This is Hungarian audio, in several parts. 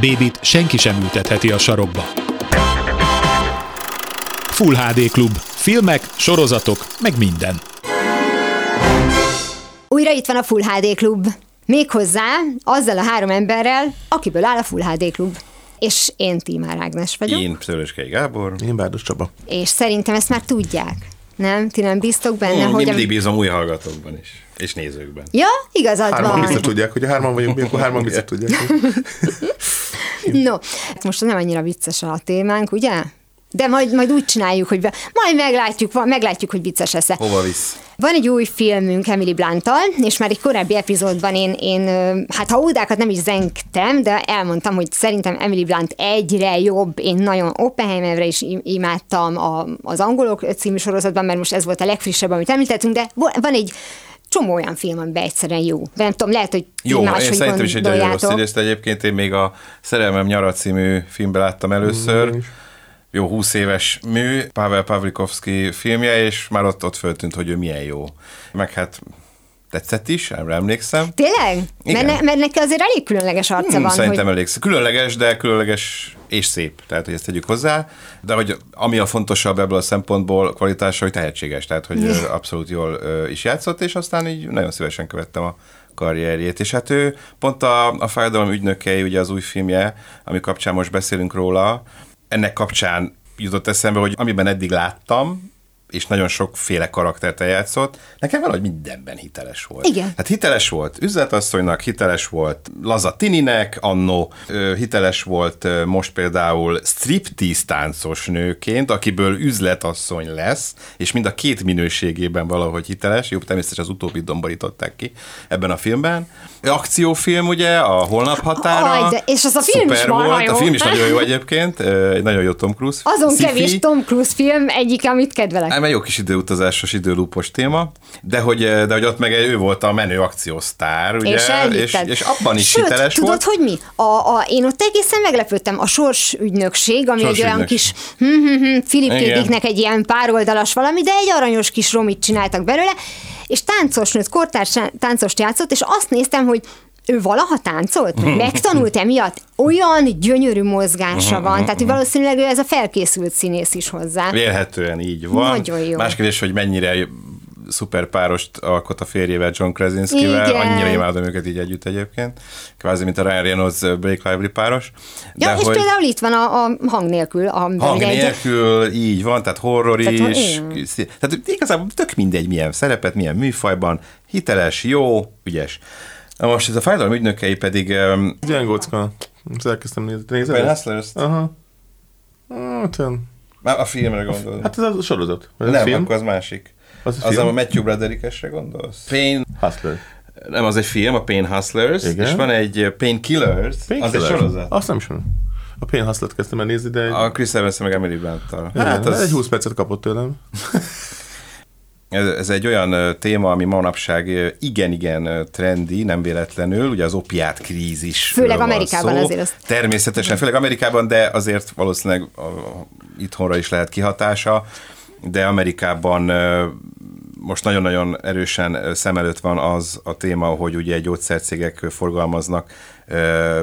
Bébit senki sem ültetheti a sarokba. Full HD Klub. Filmek, sorozatok, meg minden. Újra itt van a Full HD Klub. Méghozzá azzal a három emberrel, akiből áll a Full HD Klub. És én Tímár Ágnes vagyok. Én Szöröskei Gábor. Én Bárdos Csaba. És szerintem ezt már tudják. Nem? Ti nem biztok benne, Hmm, hogy... mindig am- bízom új hallgatókban is. És nézőkben. Ja, igazad Hárman van. biztos tudják, hogy a hárman vagyunk, mi akkor hárman biztos tudják. No, most nem annyira vicces a témánk, ugye? De majd, majd úgy csináljuk, hogy be, majd meglátjuk, meglátjuk, hogy vicces lesz Hova visz? Van egy új filmünk Emily Blunttal, és már egy korábbi epizódban én, én hát ha ódákat nem is zengtem, de elmondtam, hogy szerintem Emily Blunt egyre jobb. Én nagyon Oppenheimerre is im- imádtam a, az angolok című sorozatban, mert most ez volt a legfrissebb, amit említettünk, de van egy csomó olyan film, amiben egyszerűen jó. De nem tudom, lehet, hogy Jó, én máshogy szerintem is egy nagyon rossz idézt egyébként. Én még a Szerelmem nyara című filmben láttam először. Jó 20 éves mű, Pavel Pavlikovski filmje, és már ott, ott föltűnt, hogy ő milyen jó. Meg hát tetszett is, erre emlékszem. Tényleg? Igen. Mert, ne, mert neki azért elég különleges arca Hmm, van. Szerintem hogy... elég. Különleges, de különleges és szép. Tehát, hogy ezt tegyük hozzá. De hogy ami a fontosabb ebből a szempontból kvalitása, hogy tehetséges. Tehát, hogy abszolút jól is játszott, és aztán így nagyon szívesen követtem a karrierjét. És hát ő pont a, a Fájdalom ügynökei, ugye az új filmje, ami kapcsán most beszélünk róla, ennek kapcsán jutott eszembe, hogy amiben eddig láttam, és nagyon sokféle karaktert eljátszott, nekem valahogy mindenben hiteles volt. Igen. Hát hiteles volt üzletasszonynak, hiteles volt Laza Tininek, annó hiteles volt most például striptease táncos nőként, akiből üzletasszony lesz, és mind a két minőségében valahogy hiteles, jobb természetesen az utóbbi domborították ki ebben a filmben. Akciófilm ugye, a Holnap határa. Aj, de- és az a film is volt, jó. a film is nagyon jó egyébként, egy nagyon jó Tom Cruise. Azon sci-fi. kevés Tom Cruise film egyik, amit kedvelek. Hát, mert jó kis időutazásos, időlúpos téma, de hogy, de hogy ott meg ő volt a menő akciósztár, ugye? és és, és abban is Sőt, hiteles tudod, volt. hogy mi? A, a, én ott egészen meglepődtem. A sorsügynökség, ami egy olyan kis hm, hm, hm, Philip K. Igen. Dicknek egy ilyen pároldalas valami, de egy aranyos kis romit csináltak belőle, és táncosnőt, kortárs táncost játszott, és azt néztem, hogy ő valaha táncolt? Meg megtanult emiatt? Olyan gyönyörű mozgása van, tehát hogy valószínűleg ő ez a felkészült színész is hozzá. Vélhetően így van. Nagyon jó. Más kérdés, hogy mennyire szuper párost alkot a férjével John Krasinskivel. Igen. Annyira imádom őket így együtt egyébként. Kvázi, mint a Ryan Reynolds Blake Lively páros. Ja, és például itt van a, a hang nélkül. A, Hang egy- nélkül, így van, tehát horror Tehát, is. igen. Tehát igazából tök mindegy, milyen szerepet, milyen műfajban, hiteles, jó, ügyes. Na most ez a fájdalom ügynökei pedig um, Ilyen gócka. Ezt elkezdtem nézni. Nézed Ben? Hustlers, Aha. Hát, Már a filmre gondolod. hát ez a sorozat. A nem, film? akkor az másik. Az a Az film? a Matthew Broderickesre gondolsz? Pain, Hustler. nem, az egy film, a Pain Hustlers, Igen. és van egy uh, Pain Killers, az egy Painkiller. sorozat. Azt nem ismerem. A Pain Hustlet kezdtem el nézni, de egy, A Chris evans meg Emily Blunt-tal. hát, az... egy 20 percet kapott tőlem. Ez, egy olyan téma, ami manapság igen-igen trendi, nem véletlenül, ugye az opiát krízis. Főleg Amerikában azért azt- Természetesen, főleg Amerikában, de azért valószínűleg itthonra is lehet kihatása, de Amerikában most nagyon-nagyon erősen szem előtt van az a téma, hogy ugye gyógyszercégek forgalmaznak ö,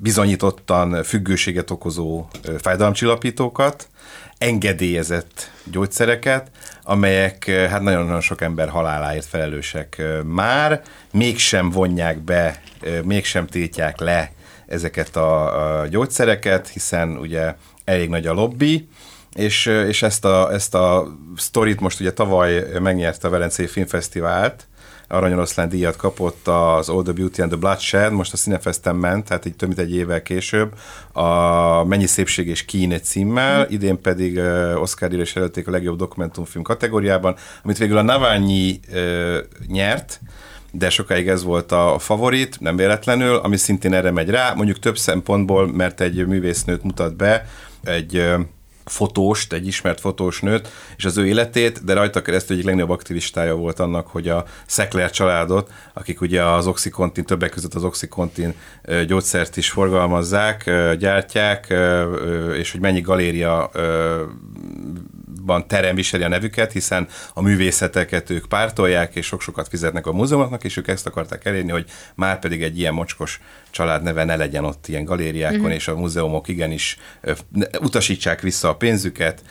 bizonyítottan függőséget okozó fájdalomcsillapítókat, engedélyezett gyógyszereket, amelyek hát nagyon-nagyon sok ember haláláért felelősek már, mégsem vonják be, mégsem tiltják le ezeket a, gyógyszereket, hiszen ugye elég nagy a lobby, és, és ezt a, ezt a sztorit most ugye tavaly megnyerte a Velencei Filmfesztivált, aranyoroszlán díjat kapott az All the Beauty and the Bloodshed, most a Cinefesten ment, tehát így több mint egy évvel később, a Mennyi szépség és kín címmel, idén pedig Oscar díjra is előtték a legjobb dokumentumfilm kategóriában, amit végül a Navalnyi uh, nyert, de sokáig ez volt a favorit, nem véletlenül, ami szintén erre megy rá, mondjuk több szempontból, mert egy művésznőt mutat be, egy fotóst, egy ismert fotós nőt, és az ő életét, de rajta keresztül egyik legnagyobb aktivistája volt annak, hogy a Szekler családot, akik ugye az Oxycontin, többek között az Oxycontin gyógyszert is forgalmazzák, gyártják, és hogy mennyi galéria ban terem viseli a nevüket, hiszen a művészeteket ők pártolják, és sok-sokat fizetnek a múzeumoknak, és ők ezt akarták elérni, hogy már pedig egy ilyen mocskos család neve ne legyen ott ilyen galériákon, uh-huh. és a múzeumok igenis utasítsák vissza a pénzüket,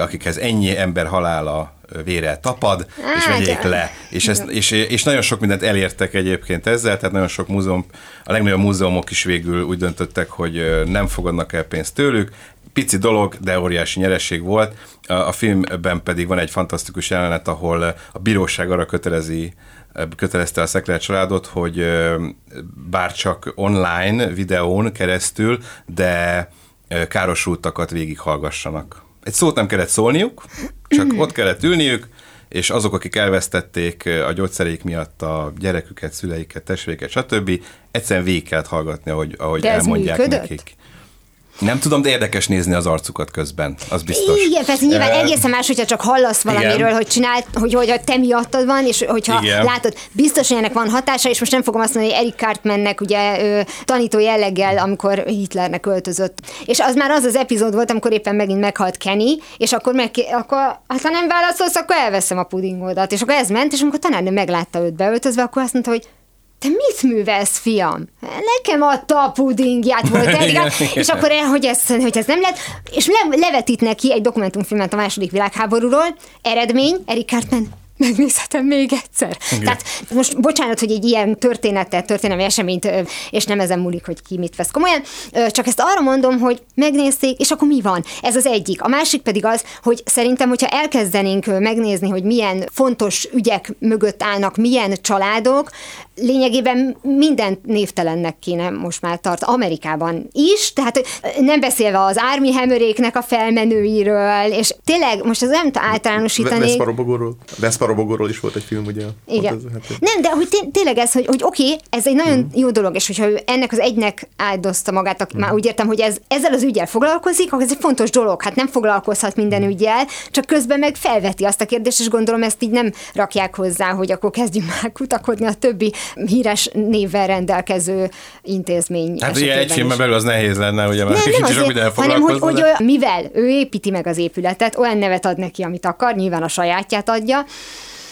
akikhez ennyi ember halála vére tapad, és vegyék le. És, ezt, és, és nagyon sok mindent elértek egyébként ezzel, tehát nagyon sok múzeum, a legnagyobb múzeumok is végül úgy döntöttek, hogy nem fogadnak el pénzt tőlük, pici dolog, de óriási nyereség volt. A, filmben pedig van egy fantasztikus jelenet, ahol a bíróság arra kötelezi kötelezte a Szekler családot, hogy bár csak online, videón keresztül, de károsultakat végighallgassanak. Egy szót nem kellett szólniuk, csak ott kellett ülniük, és azok, akik elvesztették a gyógyszerék miatt a gyereküket, szüleiket, testvéreiket, stb., egyszerűen végig kellett hallgatni, ahogy, ahogy De elmondják működött? nekik. Nem tudom, de érdekes nézni az arcukat közben, az biztos. Igen, persze nyilván Eh, egészen más, hogyha csak hallasz valamiről, Igen. hogy csinált, hogy, hogy te miattad van, és hogyha Igen. látod, biztos, hogy ennek van hatása, és most nem fogom azt mondani, hogy Eric Cartmannek ugye ő, tanító jelleggel, amikor Hitlernek öltözött. És az már az az epizód volt, amikor éppen megint meghalt Kenny, és akkor, meg, akkor hát ha nem válaszolsz, akkor elveszem a pudingodat. És akkor ez ment, és amikor tanárnő meglátta őt beöltözve, akkor azt mondta, hogy te mit művelsz, fiam? Nekem adta a pudingját, volt Edgar, és akkor el, hogy ez, hogy ez nem lett, és le, levetít neki egy dokumentumfilmet a második világháborúról, eredmény, Eric Cartman megnézhetem még egyszer. Igen. Tehát most bocsánat, hogy egy ilyen történetet, történelmi eseményt, és nem ezen múlik, hogy ki mit vesz komolyan, csak ezt arra mondom, hogy megnézték, és akkor mi van? Ez az egyik. A másik pedig az, hogy szerintem, hogyha elkezdenénk megnézni, hogy milyen fontos ügyek mögött állnak, milyen családok, lényegében minden névtelennek kéne most már tart Amerikában is, tehát nem beszélve az Army Hammeréknek a felmenőiről, és tényleg most ez nem általánosítani. Veszpa robogóról. Veszpa robogóról is volt egy film, ugye? Igen. Ez, hát, Nem, de hogy té- tényleg ez, hogy, hogy oké, okay, ez egy nagyon jó dolog, és hogyha ő ennek az egynek áldozta magát, aki, már úgy értem, hogy ez, ezzel az ügyel foglalkozik, akkor ez egy fontos dolog. Hát nem foglalkozhat minden ügyel, csak közben meg felveti azt a kérdést, és gondolom ezt így nem rakják hozzá, hogy akkor kezdjünk már kutakodni a többi híres névvel rendelkező intézmény Hát ugye egy filmben belül az nehéz lenne, ugye már Nem, nem kicsit minden azért, hanem hogy, hogy olyan, mivel ő építi meg az épületet, olyan nevet ad neki, amit akar, nyilván a sajátját adja,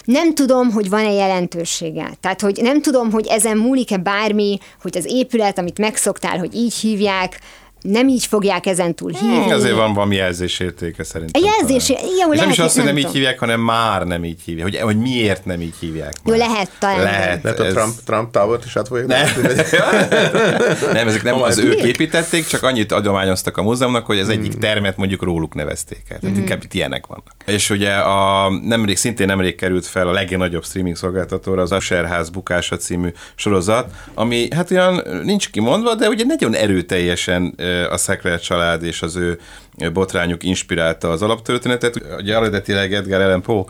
nem tudom, hogy van-e jelentősége. Tehát, hogy nem tudom, hogy ezen múlik-e bármi, hogy az épület, amit megszoktál, hogy így hívják, nem így fogják ezentúl hívni. Azért van valami jelzésértéke szerintem. A jelzés- talán. jó, És nem lehet, is azt, hogy nem nem így hívják, hanem már nem így hívják. Hogy, hogy miért nem így hívják. Jó, már. lehet talán. Lehet. lehet a ez- Trump, Trump Tower-t is át fogják Nem. nem, ezek nem az ők építették, csak annyit adományoztak a múzeumnak, hogy az Hmm. egyik termet mondjuk róluk nevezték el. Tehát inkább itt ilyenek vannak. És ugye a nemrég, szintén nemrég került fel a legnagyobb streaming szolgáltatóra az Asherház bukása című sorozat, ami hát olyan nincs kimondva, de ugye nagyon erőteljesen a Szekler család és az ő botrányuk inspirálta az alaptörténetet. Ugye eredetileg Edgar Allan Poe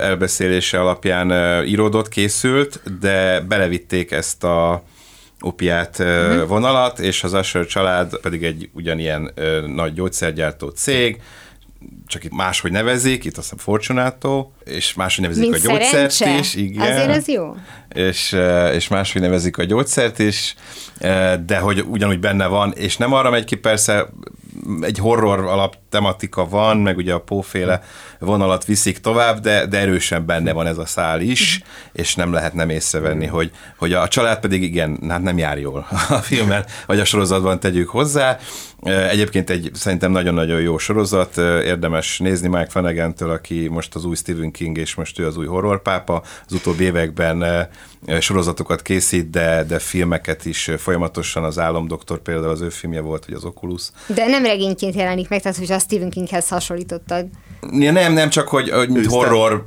elbeszélése alapján íródott, készült, de belevitték ezt a opiát uh-huh. vonalat, és az Asher család pedig egy ugyanilyen nagy gyógyszergyártó cég, csak itt máshogy nevezik, itt azt hiszem Fortunato, és máshogy nevezik Mint a gyógyszert szerencse? is. Igen. Azért ez jó. És, ö, és máshogy nevezik a gyógyszert is, ö, de hogy ugyanúgy benne van, és nem arra megy ki, persze egy horror alap tematika van, meg ugye a póféle vonalat viszik tovább, de, de erősen benne van ez a szál is, és nem lehet nem észrevenni, hogy, hogy a család pedig igen, hát nem jár jól a filmen, vagy a sorozatban tegyük hozzá. Egyébként egy szerintem nagyon-nagyon jó sorozat, érdemes nézni Mike Flanagan-től, aki most az új Stephen King, és most ő az új horrorpápa. Az utóbbi években sorozatokat készít, de, de filmeket is folyamatosan. Az Álomdoktor például az ő filmje volt, vagy az Oculus. De nem regényként jelenik meg, tehát hogy a Stephen Kinghez hasonlítottad. Ja, nem, nem csak, hogy, hogy mint horror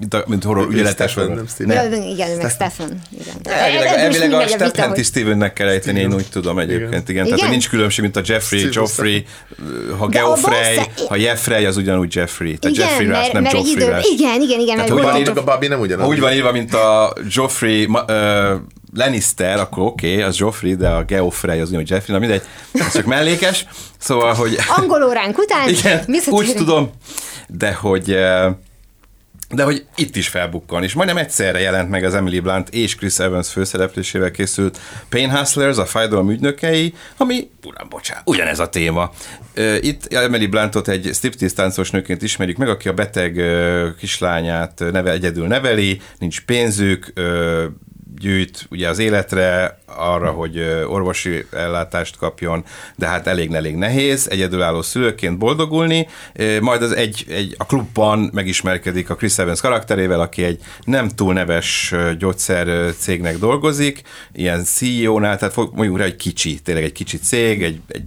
mint, a, mint horror ügyeletes nem Steven. Igen, meg Stephen. Igen. Elvileg, elvileg a Stephen hogy- Stevennek kell ejteni, én úgy tudom egyébként. Igen, igen. tehát nincs különbség, mint a Jeffrey, Joffrey, ha De Geoffrey, ha Jeffrey, az ugyanúgy Jeffrey. Tehát Igen, Jeffrey Rush, mert, nem Joffrey idő, Rush. igen, igen, igen, mert úgy van írva- a- Bobby nem ugyanaz. Úgy van írva, mint a Joffrey Lannister, akkor oké, okay, az Joffrey, de a Geoffrey az ugyanúgy Jeffrey, na mindegy, ez csak mellékes. Szóval, hogy... angol óránk után Igen, úgy tudom, de hogy eh, de hogy itt is felbukkan, és majdnem egyszerre jelent meg az Emily Blunt és Chris Evans főszereplésével készült Pain Hustlers, a fájdalom ügynökei, ami, uram, bocsánat, ugyanez a téma. Itt Emily Bluntot egy striptease táncos nőként ismerjük meg, aki a beteg kislányát neve, egyedül neveli, nincs pénzük, gyűjt ugye az életre, arra, hogy orvosi ellátást kapjon, de hát elég-elég nehéz, egyedülálló szülőként boldogulni, majd az egy, egy, a klubban megismerkedik a Chris Evans karakterével, aki egy nem túl neves gyógyszer cégnek dolgozik, ilyen CEO-nál, tehát mondjuk rá egy kicsi, tényleg egy kicsi cég, egy, egy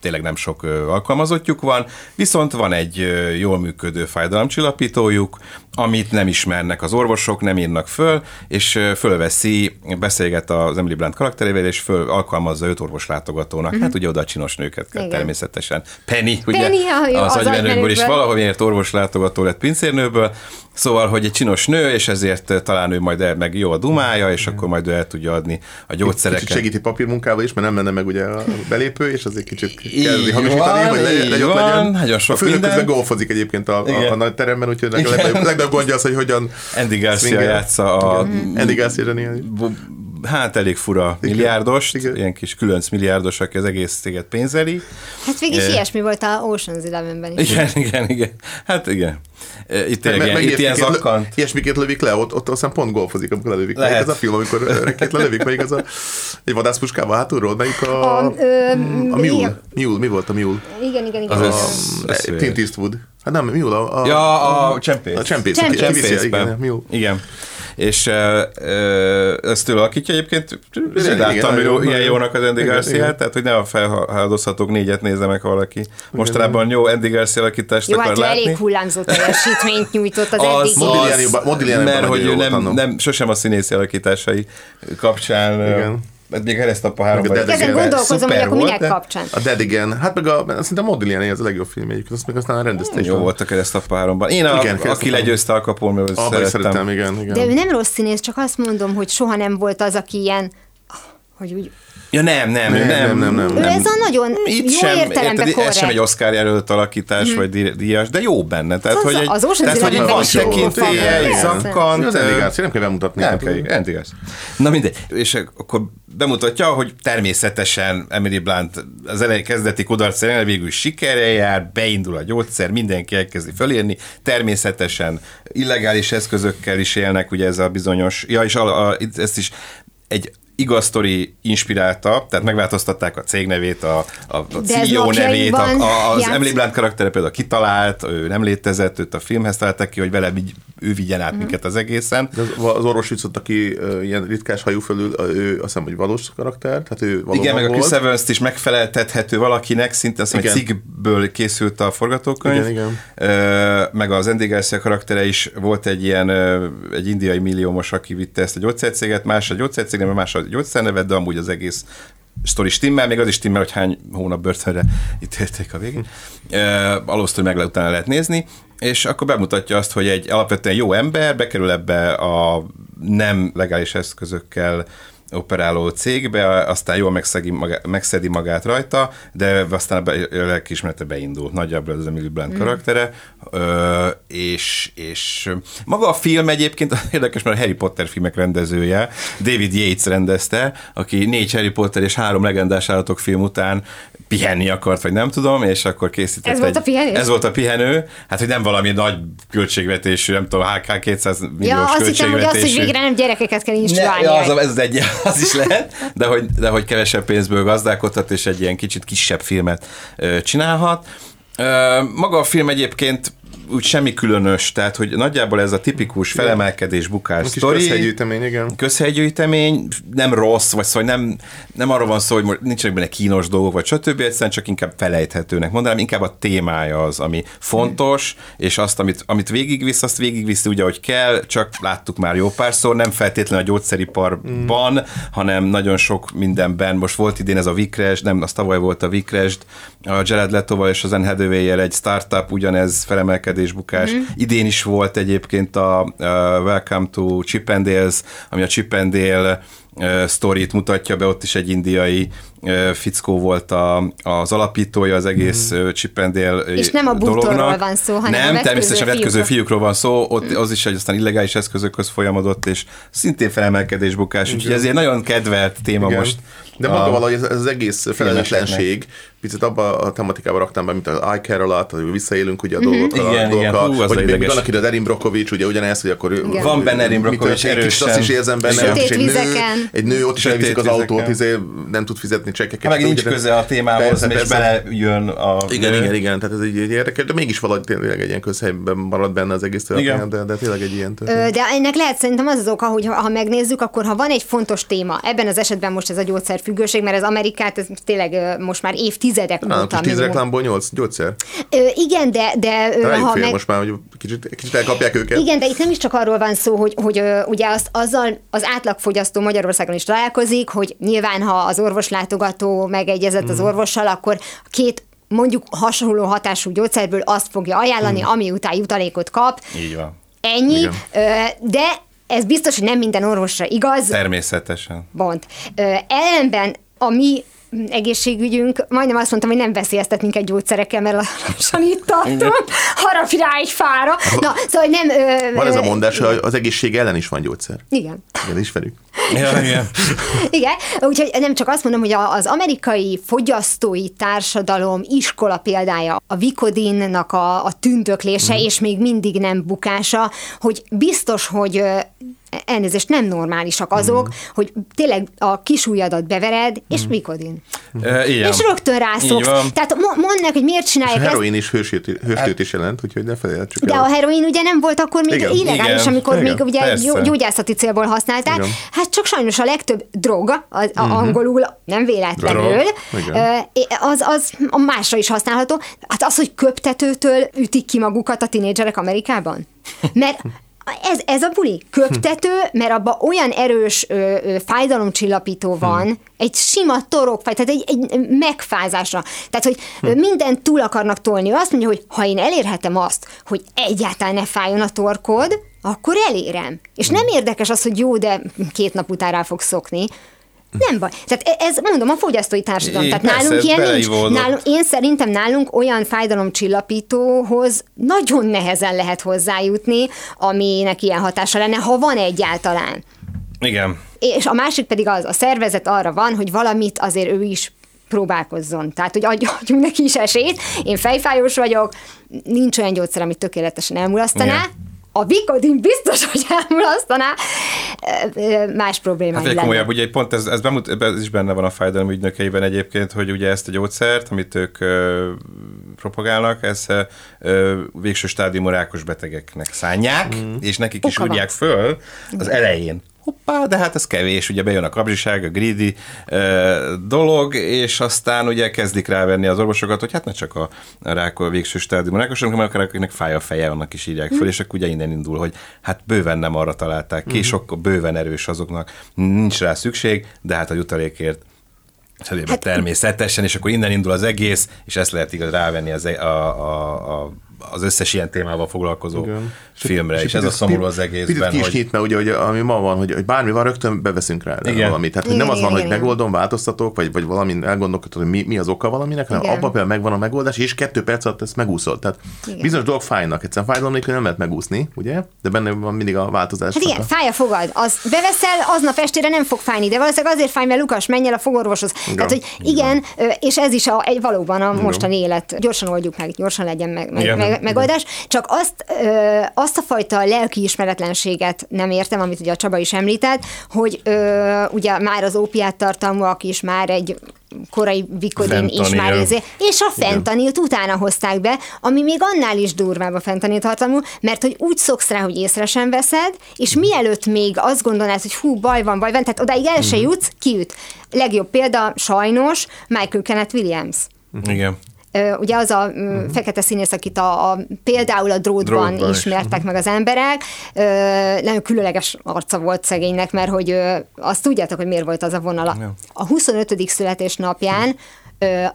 tényleg nem sok alkalmazottjuk van, viszont van egy jól működő fájdalomcsillapítójuk, amit nem ismernek az orvosok, nem írnak föl, és fölveszi, beszélget az Emily Blunt karakterével, és föl alkalmazza őt orvoslátogatónak. Hát ugye oda a csinos nőket kell Igen. természetesen. Penny, ugye, Penny, jó, az az agymenőkből is agymenőkből. valahol orvoslátogató lett pincérnőből, Szóval, hogy egy csinos nő, és ezért talán ő majd el, meg jó a dumája, és akkor majd ő el tudja adni a gyógyszereket. Kicsit segíti papírmunkával is, mert nem lenne meg ugye a belépő, és azért kicsit kezdi hamisítani, hogy legyen. nagyon sok a főnök minden. közben golfozik egyébként a, a, a nagy teremben, úgyhogy a Igen. Legnagyobb, gondja az, hogy hogyan Andy Garcia játsza a Andy Garcia zseniális. hát elég fura milliárdos, Igen. ilyen kis különc milliárdos, aki az egész céget pénzeli. Hát végig is Eh. ilyesmi volt a Ocean's Eleven-ben is. Igen, igen, igen. Hát igen. Eh, Itt, tényleg, Meg- ilyen, meg itt ilyen zakkant. Ilyesmiket lövik le, ott, ott aztán pont golfozik, amikor lelövik. Lehet. Ez a film, amikor rekét lelövik, melyik az a egy vadászpuskával hátulról, melyik a... A, ö, a Mule. igen. Mule, mi volt a Mule? Igen, igen, igen. Az A. Clint Eastwood. Hát nem, Mule, a... a Ja, a csempész. A csempész. Csempész. viszi, Csempészben. Igen, Mule. Igen. És uh, uh, ezt ő alakítja egyébként, láttam igen, jó, nagyon- ilyen jónak az Andy igen, Garcia, igen. tehát hogy ne a felhaldozhatók négyet nézze meg valaki. Mostanában jó Andy Garcia alakítást Jó, akar hát látni. elég hullámzó teljesítményt nyújtott az, Az. Modigliani- mert hogy ő nem, nem, sosem a színészi alakításai kapcsán, Igen. Hát még keresztapa háromban. Meg a Dead Ezen gondolkozom, hogy szuper akkor volt, minek kapcsán. A Dead Again. Hát meg a, szinte a Modigliani az a legjobb film egyébként, azt meg aztán a rendezte. Jó volt a keresztapa háromban. Én, a, Igen, aki legyőzte Capone, Abba is szerettem. szerettem, igen, igen. De ő nem rossz színész, csak azt mondom, hogy soha nem volt az, aki ilyen hogy úgy, Ja nem, nem, nem, Nem, nem, nem, ő ez a nagyon Itt jó sem, értelemben érted, ez sem egy. Oscar jelölt alakítás, vagy dí- díjas, de jó benne. Tehát, Az- hogy egy, az Ocean's tehát, hogy van tekintélye, zakkant. Az ö, Garcia, nem kell bemutatni. Nem kell, Garcia. Na mindegy. És akkor bemutatja, hogy természetesen Emily Blunt az elején kezdeti kudarc ellenére végül is sikerrel jár, beindul a gyógyszer, mindenki elkezdi fölírni, természetesen illegális eszközökkel is élnek, ugye ez a bizonyos, ja és a, a, ezt is egy igaz sztori inspirálta, tehát megváltoztatták a cég nevét, a, a, a CEO nevét, a, a, az Emily Blunt karaktere például kitalált, ő nem létezett, őt a filmhez találtak ki, hogy vele így, ő vigyen át minket az egészen. De az, az orvos viccot, aki ilyen ritkás hajú fölül, ő azt hiszem, hogy valós karakter, tehát ő valóban Igen, meg a. Chris Evans-t is megfeleltethető valakinek, szinte azt hiszem, cikkből készült a forgatókönyv. Igen, igen. Ö, meg az Andy Garcia karaktere is volt egy ilyen, egy indiai milliómos, aki vitte ezt a gyógyszercéget, más a gyógyszercég, más a gyógyszernevet, de amúgy az egész sztori stimmel, még az is stimmel, hogy hány hónap börtönre ítélték a végén. Alózt, hogy meg le, utána lehet nézni, és akkor bemutatja azt, hogy egy alapvetően jó ember bekerül ebbe a nem legális eszközökkel operáló cégbe, aztán jól megszegi magá, megszedi magát rajta, de aztán a be- a lelkiismerete beindul. Nagyjából ez az Emily Blunt mm. karaktere, ö, és, és maga a film egyébként érdekes, mert a Harry Potter filmek rendezője, David Yates rendezte, aki négy Harry Potter és három legendás állatok film után pihenni akart, vagy nem tudom, és akkor készített Ez volt egy, a pihenés? Ez volt a pihenő, hát hogy nem valami nagy költségvetésű, nem tudom, HK 200 milliós Ja, azt hittem, hogy költségvetésű. az, hogy végre nem gyerekeket kell Ne, instruálni. ja, az, ez egy, az is lehet, de hogy, de hogy kevesebb pénzből gazdálkodhat, és egy ilyen kicsit kisebb filmet csinálhat. Maga a film egyébként úgy semmi különös, tehát hogy nagyjából ez a tipikus felemelkedés, bukás sztori. közhelygyűjtemény, igen. Közhelygyűjtemény, nem rossz, vagy szóval nem, nem arról van szó, hogy most nincsenek benne kínos dolgok, vagy stb. Egyszerűen csak inkább felejthetőnek mondanám, inkább a témája az, ami fontos, és azt, amit, amit végigvisz, azt végigviszi úgy, ahogy kell, csak láttuk már jó párszor, nem feltétlenül a gyógyszeriparban, mm. hanem nagyon sok mindenben. Most volt idén ez a Vikresd, nem, az tavaly volt a Vikresd, a Jared Letoval és az Anne hathaway egy startup, ugyanez felemelkedés, bukás. Mm. Idén is volt egyébként a, a Welcome to Chip and Dales, ami a Chip and Dale sztorit mutatja be, ott is egy indiai fickó volt a, az alapítója az egész mm. Csipendél És nem a bútorról van szó, hanem Nem, a természetesen vetkező fiúkról van szó, ott az is egy aztán illegális eszközökhöz folyamodott, és szintén felemelkedés bukás, úgyhogy ez egy nagyon kedvelt téma Igen. most. De maga valahogy ez, ez az egész felelőtlenség, picit abba a tematikába raktam be, mint az I care a hogy visszaélünk ugye a mm-hmm. dolgokkal, igen, a dolgokkal, igen. Hú, vagy még annak ide Erin Brokovics, ugye ugyanez, hogy akkor igen. van benne Erin Brokovics erősen. Azt is érzem benne, hogy egy nő, egy nő ott is elviszik az autót, izé, nem tud fizetni csekkeket. Meg nincs köze a témához, persze, és persze. belejön a... Igen, igen, igen, tehát ez egy, egy érdekes, de mégis valahogy tényleg egy ilyen közhelyben marad benne az egész történet, de, de tényleg egy ilyen történet. De ennek lehet szerintem az az oka, hogy ha megnézzük, akkor ha van egy fontos téma, ebben az esetben most ez a gyógyszerfüggőség, mert az Amerikát ez tényleg most már évtizedek óta tíz reklámból nyolc gyógyszer? Ö, igen, de... de ha fél meg... most már, hogy kicsit, kicsit elkapják őket. Igen, de itt nem is csak arról van szó, hogy, hogy ugye azt, azzal az átlagfogyasztó Magyarországon is találkozik, hogy nyilván, ha az orvoslátogató megegyezett mm. az orvossal, akkor két mondjuk hasonló hatású gyógyszerből azt fogja ajánlani, mm. ami után jutalékot kap. Így van. Ennyi, Igen. de ez biztos, hogy nem minden orvosra igaz. Természetesen. Bont. Ellenben a mi egészségügyünk, majdnem azt mondtam, hogy nem veszélyeztet minket gyógyszerekkel, mert lassan itt tartom, harap rá egy fára. Na, szóval nem... Ö, van ez a mondás, hogy az egészség ellen is van gyógyszer. Igen. Igen, ismerjük. Ja, igen. igen, úgyhogy nem csak azt mondom, hogy az amerikai fogyasztói társadalom iskola példája, a Vikodinnak a, a tündöklése, mm. és még mindig nem bukása, hogy biztos, hogy elnézést, nem normálisak azok, mm. hogy tényleg a kisújadat bevered, és mm. Vikodin. E, és rögtön rászoksz. Tehát mondd meg, hogy miért csinálják ezt. A heroin is hősét, hősét is jelent, úgyhogy ne felejtsük De el. a heroin ugye nem volt akkor még igen. illegális, igen. amikor igen. még ugye Persze. gyógyászati célból használták. Igen. Hát csak sajnos a legtöbb drog, az, mm-hmm. angolul nem véletlenül, az, az a másra is használható. Hát az, hogy köptetőtől ütik ki magukat a tinédzserek Amerikában. Mert ez, ez a buli. Köptető, mert abban olyan erős ö, ö, fájdalomcsillapító van, hmm. egy sima torokfáj, tehát egy, egy megfázásra. Tehát, hogy hmm. mindent túl akarnak tolni. Ő azt mondja, hogy ha én elérhetem azt, hogy egyáltalán ne fájjon a torkod, akkor elérem. És nem érdekes az, hogy jó, de két nap után rá fog szokni. Nem baj. Tehát e- ez, mondom, a fogyasztói társadalom. Én, Tehát persze, nálunk ilyen nincs. Nálunk, én szerintem nálunk olyan fájdalomcsillapítóhoz nagyon nehezen lehet hozzájutni, aminek ilyen hatása lenne, ha van egyáltalán. Igen. És a másik pedig az, a szervezet arra van, hogy valamit azért ő is próbálkozzon. Tehát, hogy adjunk neki is esélyt. Én fejfájós vagyok, nincs olyan gyógyszer, amit tökéletesen elmulasztaná. Igen a Vikodin biztos, hogy elmulasztaná, más problémák. Hát egy komolyabb, ugye pont ez, ez, bemut, ez is benne van a fájdalom ügynökeiben egyébként, hogy ugye ezt a gyógyszert, amit ők ö, propagálnak, ez ö, végső stádiumú rákos betegeknek szánják, mm. és nekik Oka is írják föl az elején, hoppá, de hát ez kevés, ugye bejön a kapzsiság, a greedy uh, dolog, és aztán ugye kezdik rávenni az orvosokat, hogy hát ne csak a, rák a végső stádiumú rákosok, hanem akiknek fáj a feje, annak is írják föl, mm. és akkor ugye innen indul, hogy hát bőven nem arra találták ki, mm. sokkal bőven erős azoknak, nincs rá szükség, de hát a jutalékért hát, természetesen, és akkor innen indul az egész, és ezt lehet igaz rávenni az, e- a, a, a az összes ilyen témával foglalkozó Igen. filmre, és, és ez a szomorú az egészben. Picit ki is nyit, mert ugye, hogy ami ma van, hogy, hogy bármi van, rögtön beveszünk rá Igen. valamit. Tehát hogy nem az van, hogy megoldom, változtatok, vagy, vagy valami elgondolkodod, hogy mi, mi az oka valaminek, hanem abban például megvan a megoldás, és kettő perc alatt ezt megúszod. Tehát igen. bizonyos dolgok fájnak, egyszerűen fájdalom nélkül nem lehet megúszni, ugye? De benne van mindig a változás. Hát igen, fáj a fogad. Az beveszel, aznap estére nem fog fájni, de valószínűleg azért fáj, mert Lukas, menj el a fogorvoshoz. Igen. Tehát, hogy igen, igen, és ez is a, egy valóban a mostani élet. Gyorsan oldjuk meg, gyorsan legyen meg, meg, meg, megoldás. Csak azt, ö, azt a fajta lelkiismeretlenséget nem értem, amit ugye a Csaba is említett, hogy ö, ugye már az ópiát tartalmúak is már egy korai Vikodin is már ezért, és a fentanilt utána hozták be, ami még annál is durvább a fentanyl tartalmú, mert hogy úgy szoksz rá, hogy észre sem veszed, és mielőtt még azt gondolnád, hogy hú, baj van, baj van, tehát odáig el se jutsz, kiüt. Legjobb példa, sajnos, Michael Kenneth Williams. Igen. Ugye az a uh fekete színész, akit a, a például a drótban, Drótban is. ismertek meg az emberek, nagyon különleges arca volt szegénynek, mert hogy azt tudjátok, hogy miért volt az a vonala. Ja. A 25. születésnapján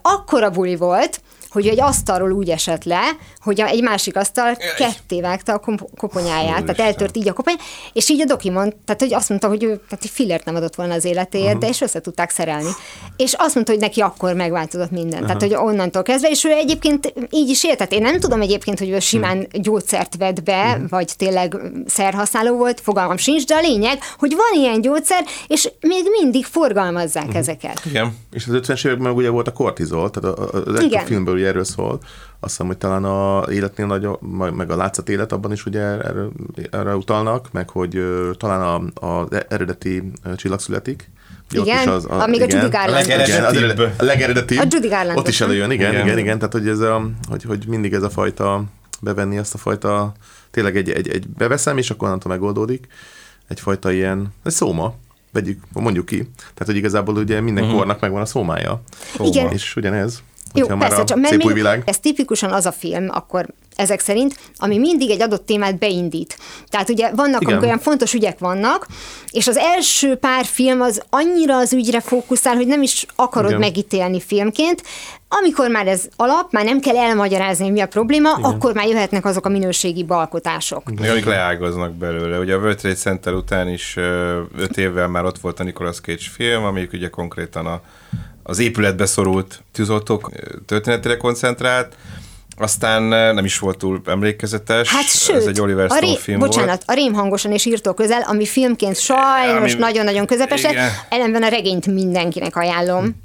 akkora buli volt, hogy egy asztalról úgy esett le, hogy egy másik asztal ketté vágta a koponyáját, tehát eltört így a kopony, és így a doki mond, tehát hogy azt mondta, hogy ő tehát, hogy fillert nem adott volna az életéért, uh-huh. de és össze tudták szerelni. És azt mondta, hogy neki akkor megváltozott minden. Uh-huh. Tehát, hogy onnantól kezdve, és ő egyébként így is élt. Tehát én nem tudom egyébként, hogy ő simán uh-huh. gyógyszert vett be, uh-huh. vagy tényleg szerhasználó volt, fogalmam sincs, de a lényeg, hogy van ilyen gyógyszer, és még mindig forgalmazzák uh-huh. ezeket. Igen. És az 50-es években ugye volt a kortizol, tehát a, a, a legtöbb Igen. filmből ugye erről szól. Azt hiszem, hogy talán a életnél nagyobb, meg a látszat élet abban is ugye erre, erre utalnak, meg hogy talán a, a eredeti csillag születik. Ugye ott Igen, is amíg a Judy Garland. A Igen, az legeredetibb. eredet- a legeredetibb. A Judy Garland Ott is előjön, igen, Igen. igen, igen, tehát hogy, ez a, hogy, hogy mindig ez a fajta, bevenni azt a fajta, tényleg egy, egy, egy beveszem, és akkor onnantól megoldódik. Egyfajta ilyen, egy szóma, vegyük, mondjuk ki. Tehát, hogy igazából ugye minden Mhm. kornak megvan a szómája. Igen. És ugyanez. Jó, hogyha már persze, a csak mert szép új világ. ez tipikusan az a film, akkor ezek szerint, ami mindig egy adott témát beindít. Tehát ugye vannak, Igen. amikor olyan fontos ügyek vannak, és az első pár film az annyira az ügyre fókuszál, hogy nem is akarod Igen. megítélni filmként. Amikor már ez alap, már nem kell elmagyarázni, hogy mi a probléma, Igen. akkor már jöhetnek azok a minőségi balkotások. Még amik leágaznak belőle. Ugye a World Trade Center után is öt évvel már ott volt a Nicolas Cage film, amelyik ugye konkrétan a, az épületbe szorult tűzoltók történetére koncentrált, aztán nem is volt túl emlékezetes. Hát sőt, Ez egy Oliver Stone ré, film bocsánat, volt. a rém hangosan és írtó közel, ami filmként sajnos Ami- nagyon-nagyon közepes lett, Igen. ellenben a regényt mindenkinek ajánlom,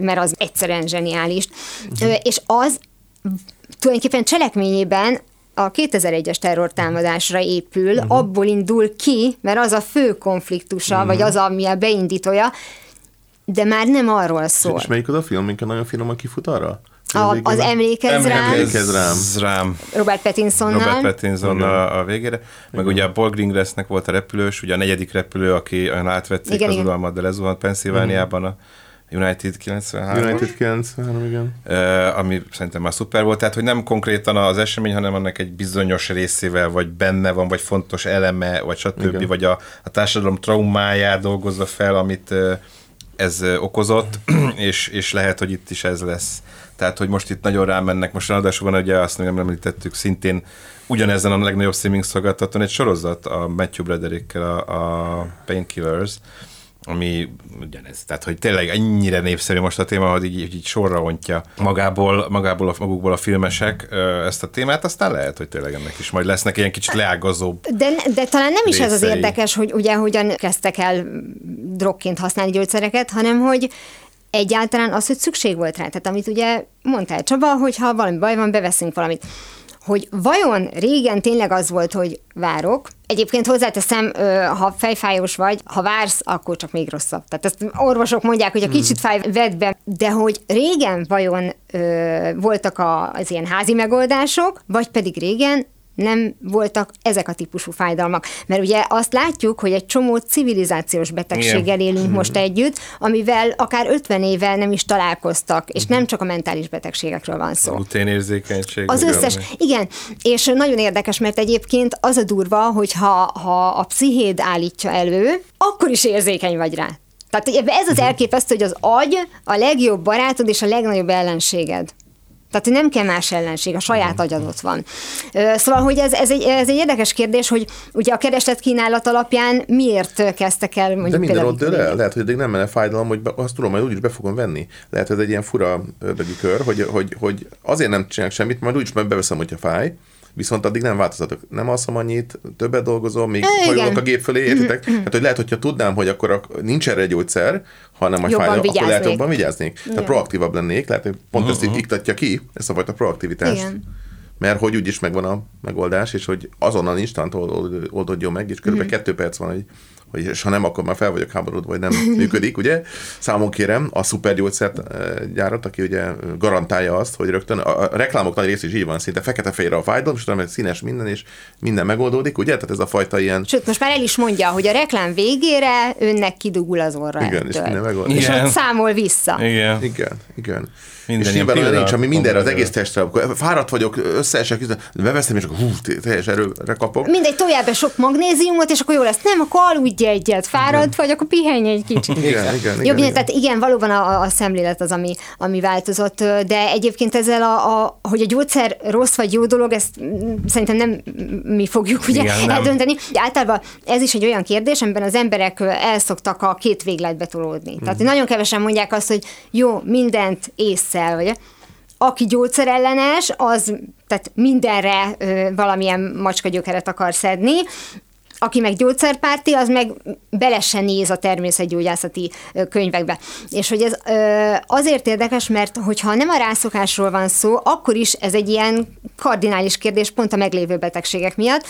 mert az egyszerűen zseniális. Ö, És az tulajdonképpen cselekményében a 2001-es terrortámadásra épül, uh-huh. abból indul ki, mert az a fő konfliktusa, uh-huh. vagy az, ami a beindítója, de már nem arról szól. És melyik az a film, minket nagyon finoman kifut arra? A, az emlékezz rám, Emlékezz rám. rám. Robert Pattinsonnal. Robert Pattinson a, a végére, meg ugye a Paul Greengrassnek volt a repülős, ugye a negyedik repülő, aki olyan átvették Igen, az igen. uralmat, de lezuhant Pennsylvániában a United 93 United 93, igen. Uh, ami szerintem már szuper volt, tehát hogy nem konkrétan az esemény, hanem annak egy bizonyos részével, vagy benne van, vagy fontos eleme, vagy stb., Igen. vagy a, a társadalom traumáját dolgozza fel, amit uh, ez okozott, és, és lehet, hogy itt is ez lesz. Tehát, hogy most itt nagyon rámennek, most ráadásul van, ugye azt nem említettük, szintén ugyanezen a legnagyobb streaming szolgáltatón egy sorozat, a Matthew Broderickkel, a, a Painkillers, ami ugyanez. Tehát, hogy tényleg ennyire népszerű most a téma, hogy így, így sorra ontja magából, magából a, magukból a filmesek ezt a témát, aztán lehet, hogy tényleg ennek is majd lesznek ilyen kicsit leágazóbb. De, de talán nem is ez az részei. érdekes, hogy ugye hogyan kezdtek el drogként használni gyógyszereket, hanem hogy egyáltalán az, hogy szükség volt rá. Tehát amit ugye mondtál Csaba, hogy ha valami baj van, beveszünk valamit. Hogy vajon régen tényleg az volt, hogy várok, Egyébként hozzáteszem, ha fejfájós vagy, ha vársz, akkor csak még rosszabb. Tehát ezt orvosok mondják, hogy a kicsit fáj, vedd be, de hogy régen vajon ö, voltak a, az ilyen házi megoldások, vagy pedig régen nem voltak ezek a típusú fájdalmak. Mert ugye azt látjuk, hogy egy csomó civilizációs betegséggel élünk most együtt, amivel akár 50 éve nem is találkoztak, és nem csak a mentális betegségekről van szó. Gluténérzékenység. Az összes, ami- igen, és nagyon érdekes, mert egyébként az a durva, hogy ha, ha a pszichéd állítja elő, akkor is érzékeny vagy rá. Tehát ez az elképesztő, hogy az agy a legjobb barátod és a legnagyobb ellenséged. Tehát hogy nem kell más ellenség, a saját agyad ott van. Szóval, hogy ez, ez, egy, ez egy érdekes kérdés, hogy ugye a kereslet kínálat alapján miért kezdtek el mondjuk De minden ott dől el. Lehet, hogy eddig nem menne fájdalom, hogy be, azt tudom, majd úgyis be fogom venni. Lehet, hogy ez egy ilyen fura ördögi kör, hogy, hogy, hogy azért nem csinálok semmit, majd úgyis beveszem, hogyha fáj, viszont addig nem változatok. Nem alszom annyit, többet dolgozom, még igen. hajolok a gép fölé, értitek? Hát, hogy lehet, hogyha tudnám, hogy akkor ak- nincs erre egy gyógyszer, hanem majd Jobban fáj, akkor lehet jobban vigyáznék. Tehát Igen. proaktívabb lennék, lehet, hogy pont ezt így iktatja ki, ezt a fajta proaktivitást. Igen. Mert hogy úgyis megvan a megoldás, és hogy azonnal instant old- old- oldódjon meg, és Mhm. körülbelül kettő perc van, hogy hogy és ha nem, akkor már fel vagyok háborodva, vagy nem működik, ugye? Számon kérem a szupergyógyszert gyárat, aki ugye garantálja azt, hogy rögtön a, reklámok nagy rész is így van, szinte fekete-fehérre a fájdalom, és utána színes minden, és minden megoldódik, ugye? Tehát ez a fajta ilyen... Sőt, most már el is mondja, hogy a reklám végére önnek kidugul az orra. Igen, ettől. és minden megoldódik. És ott számol vissza. Igen. Igen, igen. Minden és nyilván olyan nincs, ami mindenre az egész testre, akkor fáradt vagyok, összeesek, beveszem, és akkor hú, teljes erőre kapok. Mindegy, toljál be sok magnéziumot, és akkor jó lesz. Nem, akkor aludj egyet, fáradt vagy, akkor pihenj egy kicsit. Igen, igen, igen, Jobb, igen. tehát igen, valóban a, a szemlélet az, ami, ami változott, de egyébként ezzel, a, a, hogy a gyógyszer rossz vagy jó dolog, ezt mm, szerintem nem mi fogjuk ugye Igen, nem. eldönteni. Általában ez is egy olyan kérdés, amiben az emberek elszoktak a két végletbe tolódni. Tehát nagyon kevesen mondják azt, hogy jó, mindent észszel, vagy aki gyógyszerellenes, az tehát mindenre ö, valamilyen macskagyökeret akar szedni, aki meg gyógyszerpárti, az meg bele se néz a természetgyógyászati könyvekbe. És hogy ez azért érdekes, mert hogyha nem a rászokásról van szó, akkor is ez egy ilyen kardinális kérdés pont a meglévő betegségek miatt.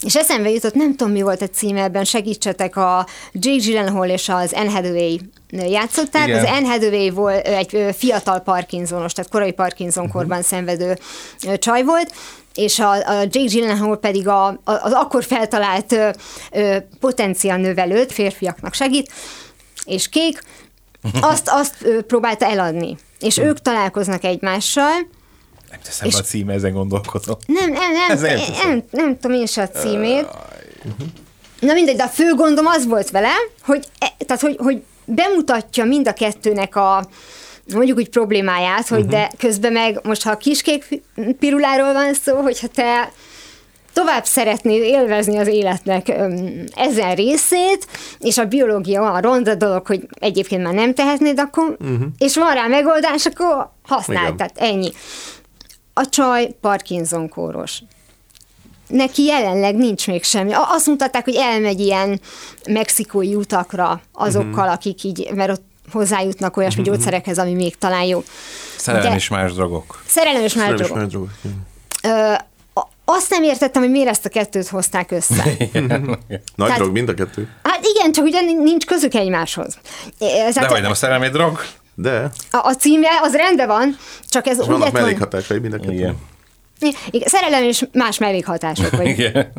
És eszembe jutott, nem tudom mi volt a címe ebben, segítsetek, a Jake Gyllenhaal és az Anne Hathaway játszották. Igen. Az Anne Hathaway volt egy fiatal Parkinsonos, tehát korai Parkinson korban szenvedő ö, csaj volt, és a, a Jake Gyllenhaal pedig a, a, az akkor feltalált ö, ö, potenciál növelőt, férfiaknak segít, és kék, azt, azt ö, próbálta eladni. És ők találkoznak egymással, Nem teszem be a címe, ezen gondolkodom. nem, nem, nem, Ez nem nem, nem, nem tudom én se a címét. Na mindegy, de a fő gondom az volt vele, hogy, e, tehát, hogy, hogy bemutatja mind a kettőnek a mondjuk úgy problémáját, hogy de közben meg most ha a kiskék piruláról van szó, hogyha te tovább szeretnéd élvezni az életnek ezen részét, és a biológia olyan ronda dolog, hogy egyébként már nem tehetnéd, akkor, uh-huh. és van rá megoldás, akkor használd, Igen. tehát ennyi. A csaj Parkinson kóros. Neki jelenleg nincs még semmi. Azt mutatták, hogy elmegy ilyen mexikói utakra azokkal, uh-huh. akik így, mert ott hozzájutnak olyasmi uh-huh. gyógyszerekhez, ami még talán jó. Szerelem De- és más drogok. Szerelem és is drogok. már drogok. Ö, azt nem értettem, hogy miért ezt a kettőt hozták össze. Nagy Tehát- drog, mind a kettő. Hát igen, csak ugye nincs közük egymáshoz. Ez- De vagy nem a szerelem egy drog? De, a, a címje az rendben van, csak ez és úgy vannak lett, hogy- mellékhatásai mind a kettő. Igen. Igen, szerelem és más mellékhatások. Vagy. Igen.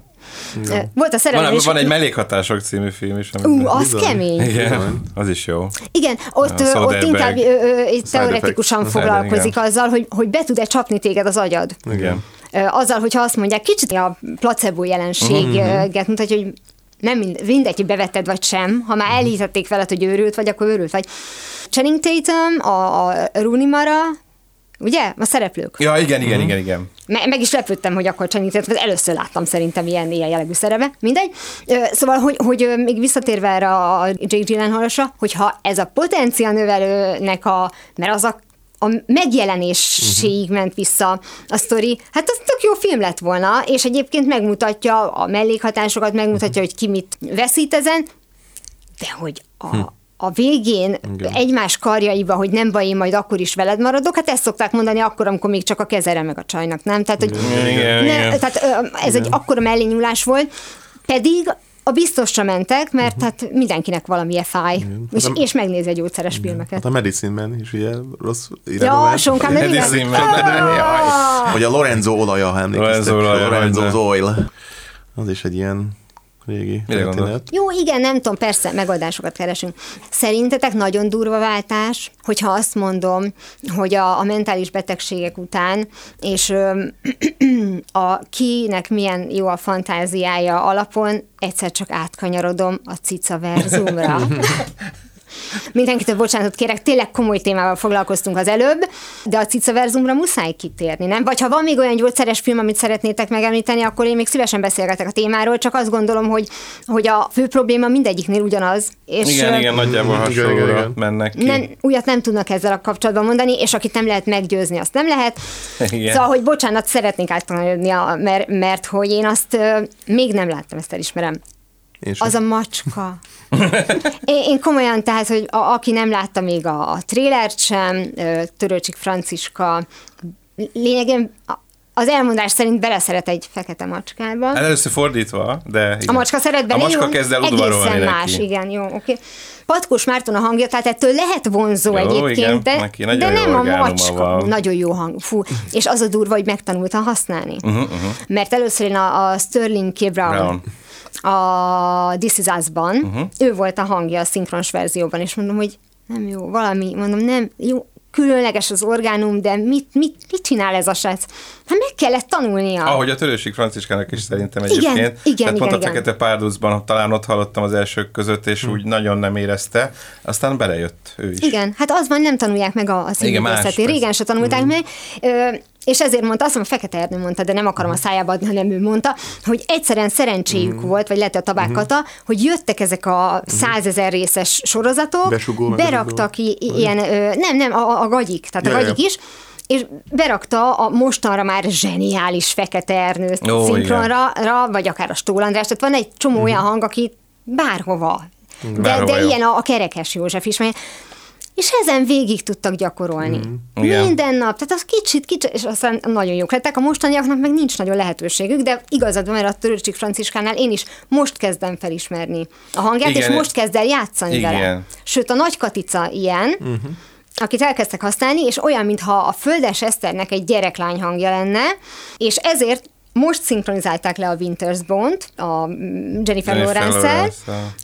Ö, Volt a szerelem Van, és... van egy mellékhatások című film is. Ú, az Bizony. kemény. Igen, az is jó. Igen, ott, A ö, ott inkább ö, ö, teoretikusan effects. foglalkozik Igen. azzal, hogy, hogy be tud-e csapni téged az agyad. Igen. Azzal, hogyha azt mondják, kicsit a placebo jelenséget mutatja, hogy nem mind- mindegy, hogy bevetted vagy sem, ha már elhitették veled, hogy őrült vagy, akkor őrült vagy. Channing Tatum, a, a Rooney Mara, ugye? A szereplők. Ja, igen, igen, igen, igen. Me- meg is lepődtem, hogy akkor Channing Tatum, először láttam szerintem ilyen, ilyen jellegű szerepe, mindegy. Szóval, hogy, hogy még visszatérve erre a Jake Gyllenhaalosra, hogyha ez a potenciál növelőnek a, mert az a a megjelenéséig ment vissza a sztori, hát az tök jó film lett volna, és egyébként megmutatja a mellékhatásokat, megmutatja, hogy ki mit veszít ezen, de hogy a, a végén Igen. egymás karjaiba, hogy nem baj, én majd akkor is veled maradok, hát ezt szokták mondani akkor, amikor még csak a kezere meg a csajnak, nem? Tehát, hogy Igen, igen, ne, igen. tehát ez egy akkora mellényúlás volt, pedig a biztosra mentek, mert Mhm. hát mindenkinek valamilyen fáj, és, Hát a- és megnézi a gyógyszeres filmeket. Hát a Medicine Man is ugye rossz irányba Ja, sonkám, igen. Man. Jaj. Vagy a Lorenzo olaja, ha emlékeztek. Lorenzo de- oil. Az is egy ilyen régi történet. Jó, igen, nem tudom, persze, megoldásokat keresünk. Szerintetek nagyon durva váltás, hogyha azt mondom, hogy a, a mentális betegségek után, és öm, a kinek milyen jó a fantáziája alapon, egyszer csak átkanyarodom a cica verzumra. Mindenkitől bocsánatot kérek, tényleg komoly témával foglalkoztunk az előbb, de a cicaverzumra muszáj kitérni, nem? Vagy ha van még olyan gyógyszeres film, amit szeretnétek megemlíteni, akkor én még szívesen beszélgetek a témáról, csak azt gondolom, hogy, hogy a fő probléma mindegyiknél ugyanaz. És Igen, ö, igen, nagyjából hasonlóra mennek ki. nem, újat nem tudnak ezzel a kapcsolatban mondani, és akit nem lehet meggyőzni, azt nem lehet. Igen. Szóval, hogy bocsánat, szeretnék átkanyarodni, mert, mert hogy én azt ö, még nem láttam, ezt elismerem. Sem. Az a macska. Én, én komolyan, tehát, hogy a, aki nem látta még a, a trélert sem, Törőcsik Franciska, lényegében az elmondás szerint beleszeret egy fekete macskába. Hát először fordítva, de... Igen. A macska szeret bele, A macska jó? kezd el udvarolni Egészen neki. más, igen, jó, oké. Okay. Patkós Márton a hangja, tehát ettől lehet vonzó Jó, egyébként, igen, de, neki de nem a macska. van. Nagyon jó hang, fú. És az a durva, hogy megtanulta használni. Uh-huh, uh-huh. Mert először én a, a Sterling K. Brown, Brown. A This Is Us-ban, uh-huh. ő volt a hangja a szinkronos verzióban, és mondom, hogy nem jó, valami, mondom, nem, jó, különleges az orgánum, de mit, mit, mit csinál ez a srác? Hát meg kellett tanulnia. Ahogy a Törőség Franciskának is szerintem Igen, egyébként. igen, Tehát pont igen, a igen. Fekete Párducban talán ott hallottam az elsők között, és úgy nagyon nem érezte. Aztán belejött ő is. Igen, hát az van, nem tanulják meg a, a. Mm. Régen se tanulták meg. Ö, és ezért mondta, azt mondom, a Fekete Ernő mondta, de nem akarom a szájába adni, hanem ő mondta, hogy egyszerűen szerencséjük Mm. volt, vagy lehet, a Tabák Kata, hogy jöttek ezek a százezer részes sorozatok, Besugó, beraktak i- ilyen, ö, nem, nem, a, a gagyik, tehát a Ja, ja. gagyik is, és berakta a mostanra már zseniális Fekete Ernő Ó, szinkronra, ra, vagy akár a Stól András, tehát van egy csomó olyan hang, aki bárhova. De, Bárhova de jó. ilyen a, a Kerekes József is, mert és ezen végig tudtak gyakorolni. Mm. Igen. Minden nap, tehát az kicsit, kicsit, és aztán nagyon jók lettek. A mostaniaknak meg nincs nagyon lehetőségük, de igazad van, mert a Törőcsik Franciskánál én is most kezdem felismerni a hangját, Igen. és most kezd el játszani Igen. vele. Sőt, a Nagy Katica ilyen, uh-huh. akit elkezdtek használni, és olyan, mintha a Földes Eszternek egy gyereklány hangja lenne, és ezért most szinkronizálták le a Winter's Bone-t, a Jennifer, Jennifer.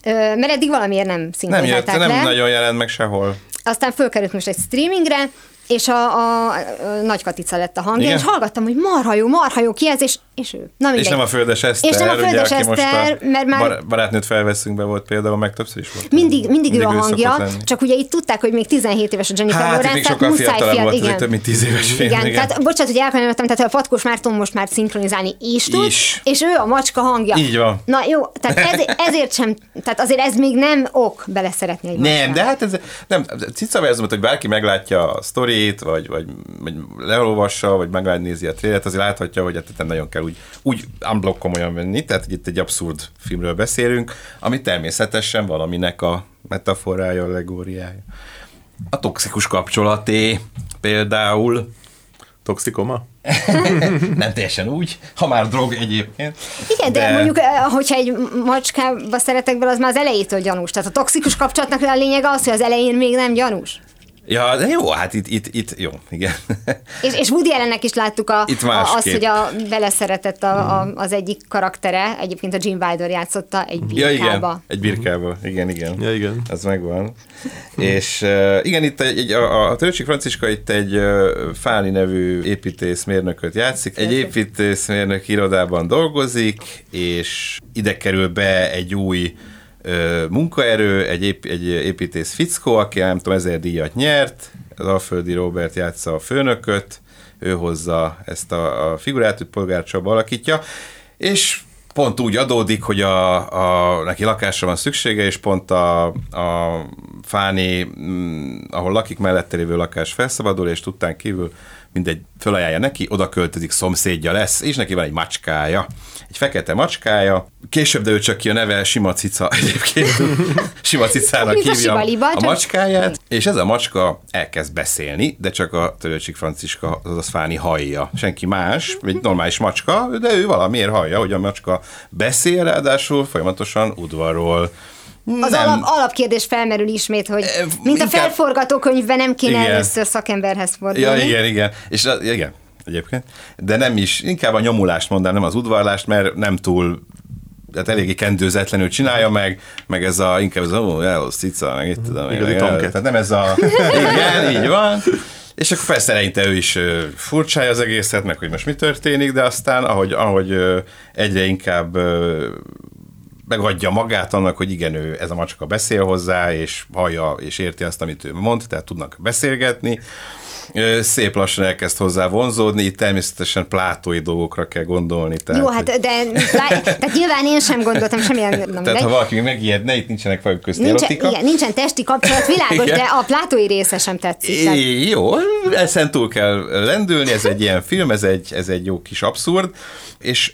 Ö, mert eddig valamiért nem Nem jött, szinkronizálták nem le. nagyon jelent meg sehol. Aztán fölkerült most egy streamingre, és a, a, a Nagy Katica lett a hangja, Igen? és hallgattam, hogy marha jó, marha jó, ki ez, és, és ő. Na mindegy. És nem a Földes Eszter, És nem a Földes ugye, Eszter, a mert már- bar- barátnőt felveszünk be volt például, meg többször is volt. Mindig, mindig, ő a szokott hangja, csak ugye itt tudták, hogy még 17 éves a Jennifer Hát, Lawrence, tehát sokkal muszáj fiatalabb fiat- volt, igen. több mint 10 éves film. Igen, igen. tehát bocsánat, hogy elkanyarodtam, tehát a Patkós Márton most már szinkronizálni is tud, Is. és ő a macska hangja. Így van. Na jó, tehát ez, ezért sem, tehát azért ez még nem ok beleszeretni egy Nem, de hát ez nem, cicaverzumot, hogy bárki meglátja a sztorit, vagy, vagy, vagy leolvassa, vagy megnézi a trélet, azért láthatja, hogy hát nem nagyon kell úgy, úgy unblock komolyan venni, tehát hogy itt egy abszurd filmről beszélünk, ami természetesen valaminek a metaforája, allegóriája. A toxikus kapcsolaté például, Toxikoma? nem teljesen úgy, ha már drog egyébként. Igen, de, de mondjuk, eh, hogyha egy macskába szeretek bele, az már az elejétől gyanús. Tehát a toxikus kapcsolatnak a lényege az, hogy az elején még nem gyanús. Ja, de jó, hát itt, itt, itt jó, igen. És, és Woody Allennek is láttuk a, Itt a, azt, hogy a, beleszeretett a, a, az egyik karaktere, egyébként a Jim Wilder játszotta egy Ja, birkába. igen, egy birkába, igen, igen. Ja, igen. Ez megvan. És uh, igen, itt egy, egy, a, a Törőcsik Franciska itt egy uh, Fáli nevű építészmérnököt játszik. Egy építészmérnök irodában dolgozik, és ide kerül be egy új munkaerő, egy, ép, egy építész fickó, aki nem tudom, ezer díjat nyert, az Alföldi Robert játsza a főnököt, ő hozza ezt a, a figurát, hogy Polgár Csaba alakítja, és pont úgy adódik, hogy a, a, neki lakásra van szüksége, és pont a, a Fáni, ahol lakik, mellette lévő lakás felszabadul, és tudtán kívül mindegy, fölajánlja neki, oda költözik, szomszédja lesz, és neki van egy macskája, egy fekete macskája, később derül csak ki a neve Sima Cica egyébként, Sima Cicának a hívja a csak- macskáját, és ez a macska elkezd beszélni, de csak a Törőcsik Franciska, azaz Fáni hallja. Senki más, egy normális macska, de ő valamiért hallja, hogy a macska beszél, ráadásul folyamatosan udvarról. Az Nem. alap, alapkérdés felmerül ismét, hogy mint a inkább- felforgatókönyvben nem kéne Igen. először szakemberhez fordulni. Ja, igen, igen. És a- igen, egyébként. De nem is, inkább a nyomulást mondanám, nem az udvarlást, mert nem túl tehát eléggé kendőzetlenül csinálja meg, meg ez a, inkább ez a, ó, el, cica, meg itt tudom. Igazi. Tehát nem ez a, igen, így van. És akkor persze eleinte ő is furcsája az egészet, meg hogy most mi történik, de aztán, ahogy, ahogy egyre inkább megadja magát annak, hogy igen, ő, ez a macska beszél hozzá, és hallja, és érti azt, amit ő mond, tehát tudnak beszélgetni. Szép lassan elkezd hozzá vonzódni, itt természetesen plátói dolgokra kell gondolni. Tehát, Jó, hát de lá- tehát nyilván én sem gondoltam semmilyen, na tehát mindegy. ha valaki megijedne, itt nincsenek fajok közt Nincsen, erotika. igen, nincsen testi kapcsolat, világos, Igen. de a plátói része sem tetszik. Tehát jó, ezen túl kell lendülni, ez egy ilyen film, ez egy, ez egy jó kis abszurd, és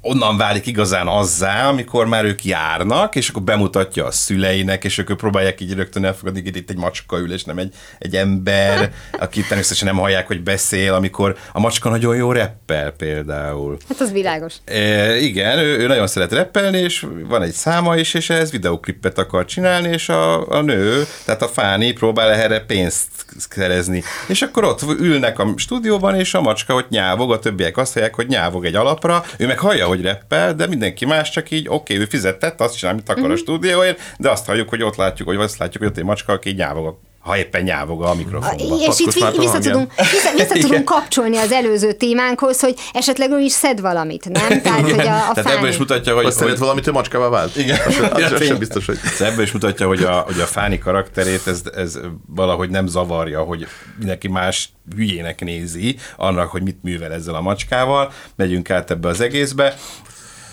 onnan válik igazán azzá, amikor már ők járnak, és akkor bemutatja a szüleinek, és ők próbálják így rögtön elfogadni, hogy itt egy macska ül, és nem egy, egy ember, aki természetesen nem hallják, hogy beszél, amikor a macska nagyon jó reppel például. Hát az világos. E, igen, ő, ő nagyon szeret reppelni, és van egy száma is, és ez videoklippet akar csinálni, és a, a nő, tehát a Fáni próbál erre pénzt szerezni. És akkor ott ülnek a stúdióban, és a macska ott nyávog, a többiek azt hallják, hogy nyávog egy alapra, ő meg hallja, hogy reppel, de mindenki más csak így, oké, okay, ő fizetett, azt csinál, amit akar mm-hmm. a mhm. stúdióért, de azt halljuk, hogy ott látjuk, hogy azt látjuk, hogy ott egy macska, aki nyávog ha éppen nyávog a mikrofonba. És itt vissza tudunk, vissza, vissza tudunk kapcsolni az előző témánkhoz, hogy esetleg ő is szed valamit, nem? Tehát, hogy a, a Tehát ebből is mutatja, hogy... Azt hogy... valamit, hogy macskával vált? Igen. Az, az, az sem biztos, hogy... Ebből is mutatja, hogy a, hogy a Fáni karakterét ez, ez valahogy nem zavarja, hogy mindenki más hülyének nézi annak, hogy mit művel ezzel a macskával. Megyünk át ebbe az egészbe.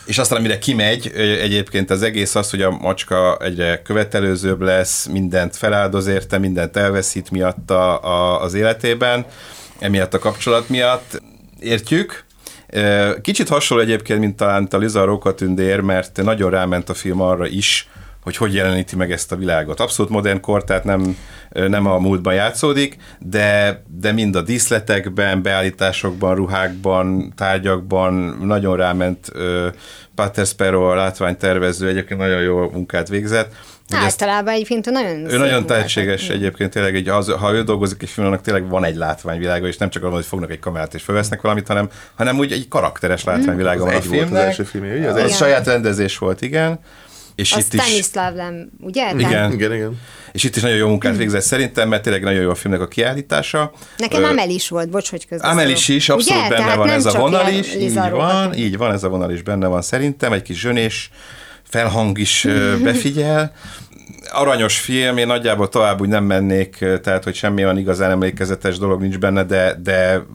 És aztán, amire kimegy, egyébként az egész az, hogy a macska egyre követelőzőbb lesz, mindent feláldoz érte, mindent elveszít miatta a, az életében, emiatt a kapcsolat miatt. Értjük, Kicsit hasonló egyébként, mint talán a Liza Rókatündér, mert nagyon ráment a film arra is, hogy hogy jeleníti meg ezt a világot. Abszolút modern kor, tehát nem, nem a múltban játszódik, de, de mind a díszletekben, beállításokban, ruhákban, tárgyakban nagyon ráment Pater Sparrow, a látványtervező, egyébként nagyon jó munkát végzett. Általában ezt, egyébként nagyon Ő nagyon tehetséges egyébként, tényleg, egy, az, ha ő dolgozik egy filmnek, tényleg van egy látványvilága, és nem csak arról, hogy fognak egy kamerát és felvesznek valamit, hanem, hanem úgy egy karakteres látványvilága mm. van a filmnek. Az első film, ugye? Az egy saját rendezés volt, igen. És a itt Stanislav is... Lem, ugye? Igen. igen, igen. És itt is nagyon jó munkát végzett szerintem, mert tényleg nagyon jó a filmnek a kiállítása. Nekem Ö... Amel is volt, bocs, hogy közben. Amel is is, abszolút ugye? benne Tehát van ez a vonal is, így van, így van, ez a vonal is benne van szerintem, egy kis zsönés felhang is befigyel. Aranyos film, én nagyjából tovább úgy nem mennék, tehát hogy semmi olyan igazán emlékezetes dolog nincs benne, de, de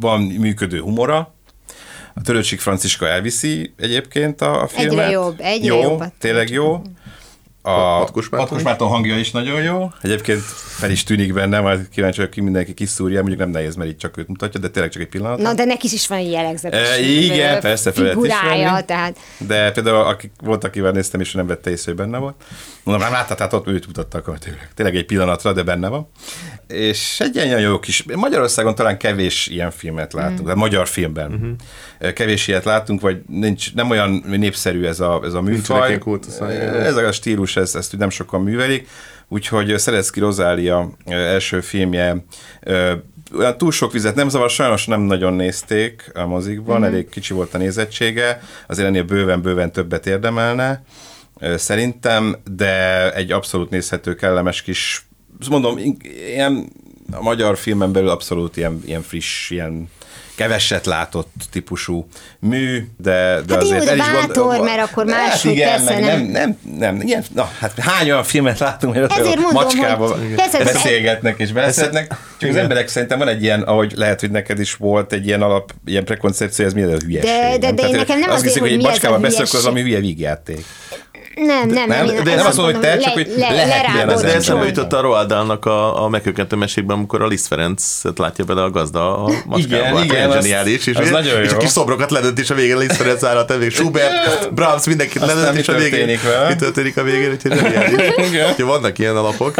van működő humora, a Törőcsik Franciska elviszi egyébként a, a filmet. Egyre jobb, egyre jó, jobb. Tényleg jó. A Patkus Márton hangja is nagyon jó. Egyébként fel is tűnik benne, majd kíváncsi vagyok ki mindenki kiszúrja, mondjuk nem nehéz, mert itt csak őt mutatja, de tényleg csak egy pillanat. Na, de neki is van egy jellegzetes. E, igen, persze, fel is venni. tehát. De például akik volt, akivel néztem, és nem vette észre, hogy benne volt. Mondom, nem láttad, tehát ott őt mutattak, hogy tényleg egy pillanatra, de benne van. És egy ilyen jó kis, Magyarországon talán kevés ilyen filmet látunk, mm. de magyar filmben. Mm-hmm. Kevés ilyet látunk, vagy nincs, nem olyan népszerű ez a, ez a műfaj. Ez a stílus, ezt, ezt nem sokan művelik. Úgyhogy Szerecki Rozália első filmje olyan túl sok vizet nem zavar, sajnos nem nagyon nézték a mozikban, mm-hmm. elég kicsi volt a nézettsége, azért ennél bőven-bőven többet érdemelne szerintem, de egy abszolút nézhető, kellemes kis, mondom, ilyen a magyar filmen belül abszolút ilyen, ilyen friss, ilyen keveset látott típusú mű, de, de hát azért jó, de el is bátor, gond... mert akkor más hát igen, meg nem, nem, nem, ilyen, na, hát hány olyan filmet láttunk, hogy Ezért mondom, macskával beszélgetnek és beszélgetnek, csak az emberek szerintem van egy ilyen, ahogy lehet, hogy neked is volt egy ilyen alap, ilyen prekoncepció, ez mi a hülyeség. De, de, de, de nekem nem azért, hogy, hogy egy macskával beszélek, az ami hülye vígjáték. Nem, nem, nem. nem, de nem azt mondom, hogy te, csak hogy le, lehet az De eszembe jutott a Roald Dahlnak a, a meghökkentő mesékben, amikor a Liszt Ferencet látja bele a gazda a macskával. Igen, igen, zseniális. És, az nagyon jó. és a kis szobrokat ledönt, és a végén Liszt Ferenc áll a tevék. Schubert, Brahms, mindenkit ledönt, és a végén mi történik a végén, úgyhogy zseniális. Vannak ilyen alapok.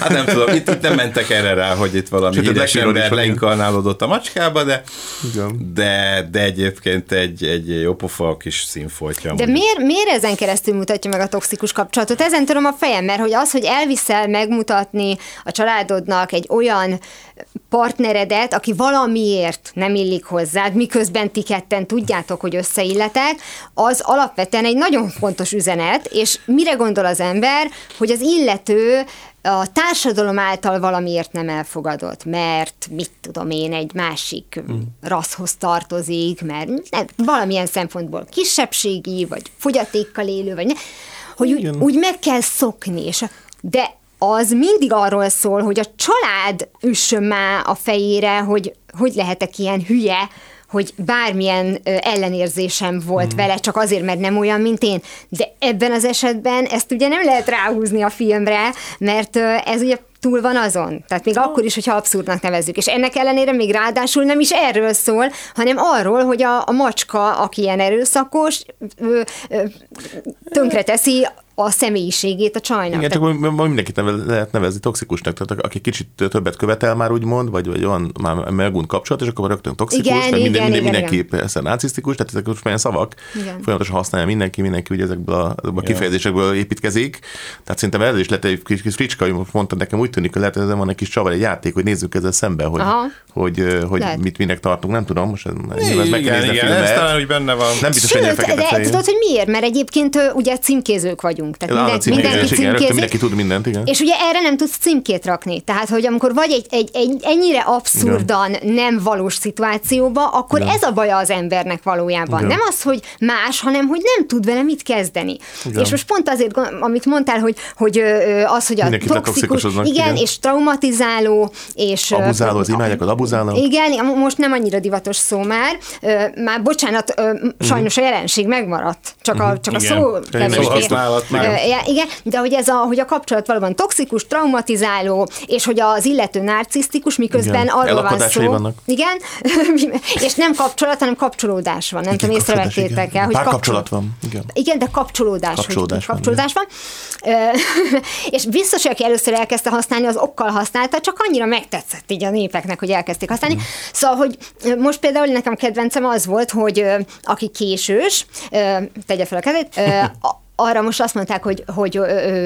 Hát nem tudom, itt, itt nem mentek erre rá, hogy itt valami híres ember leinkarnálódott a macskába, de, de, de egyébként egy, egy jópofa kis színfoltja. De miért, miért ezen keresztül mutatja meg a toxikus kapcsolatot. Ezen tudom a fejem, mert hogy az, hogy elviszel megmutatni a családodnak egy olyan partneredet, aki valamiért nem illik hozzád, miközben ti ketten tudjátok, hogy összeilletek, az alapvetően egy nagyon fontos üzenet, és mire gondol az ember, hogy az illető a társadalom által valamiért nem elfogadott, mert mit tudom én, egy másik mm. rasszhoz tartozik, mert nem, valamilyen szempontból kisebbségi, vagy fogyatékkal élő, vagy ne, hogy úgy, úgy meg kell szokni, és de az mindig arról szól, hogy a család üssön már a fejére, hogy hogy lehetek ilyen hülye, hogy bármilyen ellenérzésem volt hmm. vele, csak azért, mert nem olyan, mint én. De ebben az esetben ezt ugye nem lehet ráhúzni a filmre, mert ez ugye túl van azon. Tehát még akkor is, hogyha abszurdnak nevezzük. És ennek ellenére még ráadásul nem is erről szól, hanem arról, hogy a, a macska, aki ilyen erőszakos, ö, ö, tönkreteszi a személyiségét a csajnak. Igen, csak mindenkit neve, lehet nevezni toxikusnak, tehát aki kicsit többet követel már úgymond, vagy, vagy van már megunt kapcsolat, és akkor rögtön toxikus, Igen, tehát minden, igen, minden, igen, mindenki igen. persze narcisztikus, tehát ezek most olyan szavak, Igen. folyamatosan használja mindenki, mindenki ugye ezekből a, ezekből a kifejezésekből építkezik. Tehát szerintem ez is lehet egy kis, kis fricska, hogy most mondta nekem, úgy tűnik, hogy lehet, hogy ezen van egy kis csavar, egy játék, hogy nézzük ezzel szembe, hogy, Aha. hogy, hogy Lehet. mit minek tartunk, nem tudom, most ez, ez meg kell Igen, igen, ez talán úgy benne van. Nem biztos, hogy de tudod, hogy miért? Mert egyébként ugye címkézők vagyunk. Tehát Áll a minden, címkézés, mindenki igen, címkézik. mindenki tud mindent, igen. És ugye erre nem tudsz címkét rakni. Tehát, hogy amikor vagy egy, egy, egy ennyire abszurdan, nem valós szituációba, akkor Igen. ez a baja az embernek valójában. Igen. Nem az, hogy más, hanem hogy nem tud vele mit kezdeni. Igen. És most pont azért, amit mondtál, hogy, hogy az, hogy a Mindenkit toxikus, igen, igen. és traumatizáló, és... Abuzáló, az imádják az abuzálót. igen, most nem annyira divatos szó már. Már bocsánat, sajnos a jelenség megmaradt. Csak a, csak a Igen. szó Tényleg. Ja, Igen, de hogy ez a, hogy a kapcsolat valóban toxikus, traumatizáló, és hogy az illető narcisztikus, miközben Igen. arról van szó. vannak. Igen, és nem kapcsolat, hanem kapcsolódás van. Nem tudom, kapcsolódás, észrevettétek igen. el, hogy Párkapcsolat van, igen. Igen, de kapcsolódás. Kapcsolódás hogy, van, kapcsolódás van. Ö, és biztos, hogy aki először elkezdte használni, az okkal használta, csak annyira megtetszett így a népeknek, hogy elkezdték használni. Szóval, hogy most például nekem kedvencem az volt, hogy aki késős, tegye fel a kezét, arra most azt mondták, hogy, hogy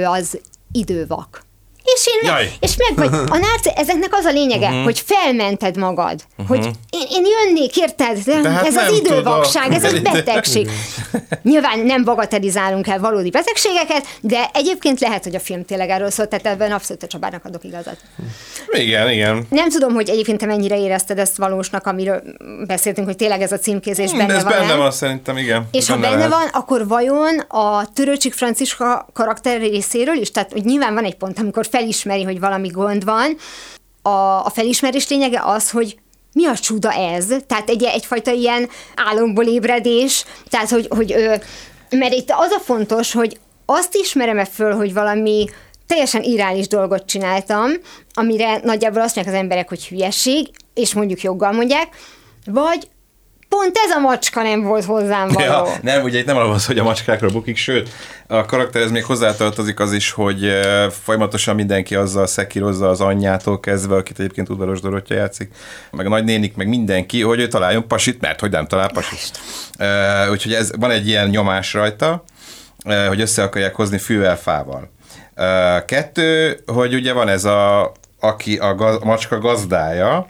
az idővak. És, én, Jaj. és meg vagy, a narci, ezeknek az a lényege, uh-huh. hogy felmented magad, uh-huh. hogy én, én jönnék, érted? De hát ez az idővakság, ez egy betegség. Nyilván nem bagatelizálunk el valódi betegségeket, de egyébként lehet, hogy a film tényleg erről szólt, tehát ebben abszolút a Csabának adok igazat. Igen, igen. Nem tudom, hogy egyébként te mennyire érezted ezt valósnak, amiről beszéltünk, hogy tényleg ez a címkézés benne De ez van. benne nem? van szerintem, igen. És ha benne lehet. van, akkor vajon a Törőcsik Franciska karakter részéről is, tehát hogy nyilván van egy pont, amikor felismeri, hogy valami gond van, a, a felismerés lényege az, hogy mi a csuda ez? Tehát egy, egyfajta ilyen álomból ébredés, tehát hogy, hogy mert itt az a fontos, hogy azt ismerem-e föl, hogy valami teljesen irreális dolgot csináltam, amire nagyjából azt mondják az emberek, hogy hülyeség, és mondjuk joggal mondják, vagy pont ez a macska nem volt hozzám való. Ja, nem, ugye itt nem arról hogy a macskákra bukik, sőt, a karakterhez még hozzátartozik az is, hogy folyamatosan mindenki azzal szekírozza az anyjától kezdve, akit egyébként udvaros Dorottya játszik, meg a nagynénik, meg mindenki, hogy ő találjon pasit, mert hogy nem talál pasit. Uh, úgyhogy ez, van egy ilyen nyomás rajta, uh, hogy össze akarják hozni fűvel, fával. Uh, kettő, hogy ugye van ez a, aki a, gaz, a macska gazdája,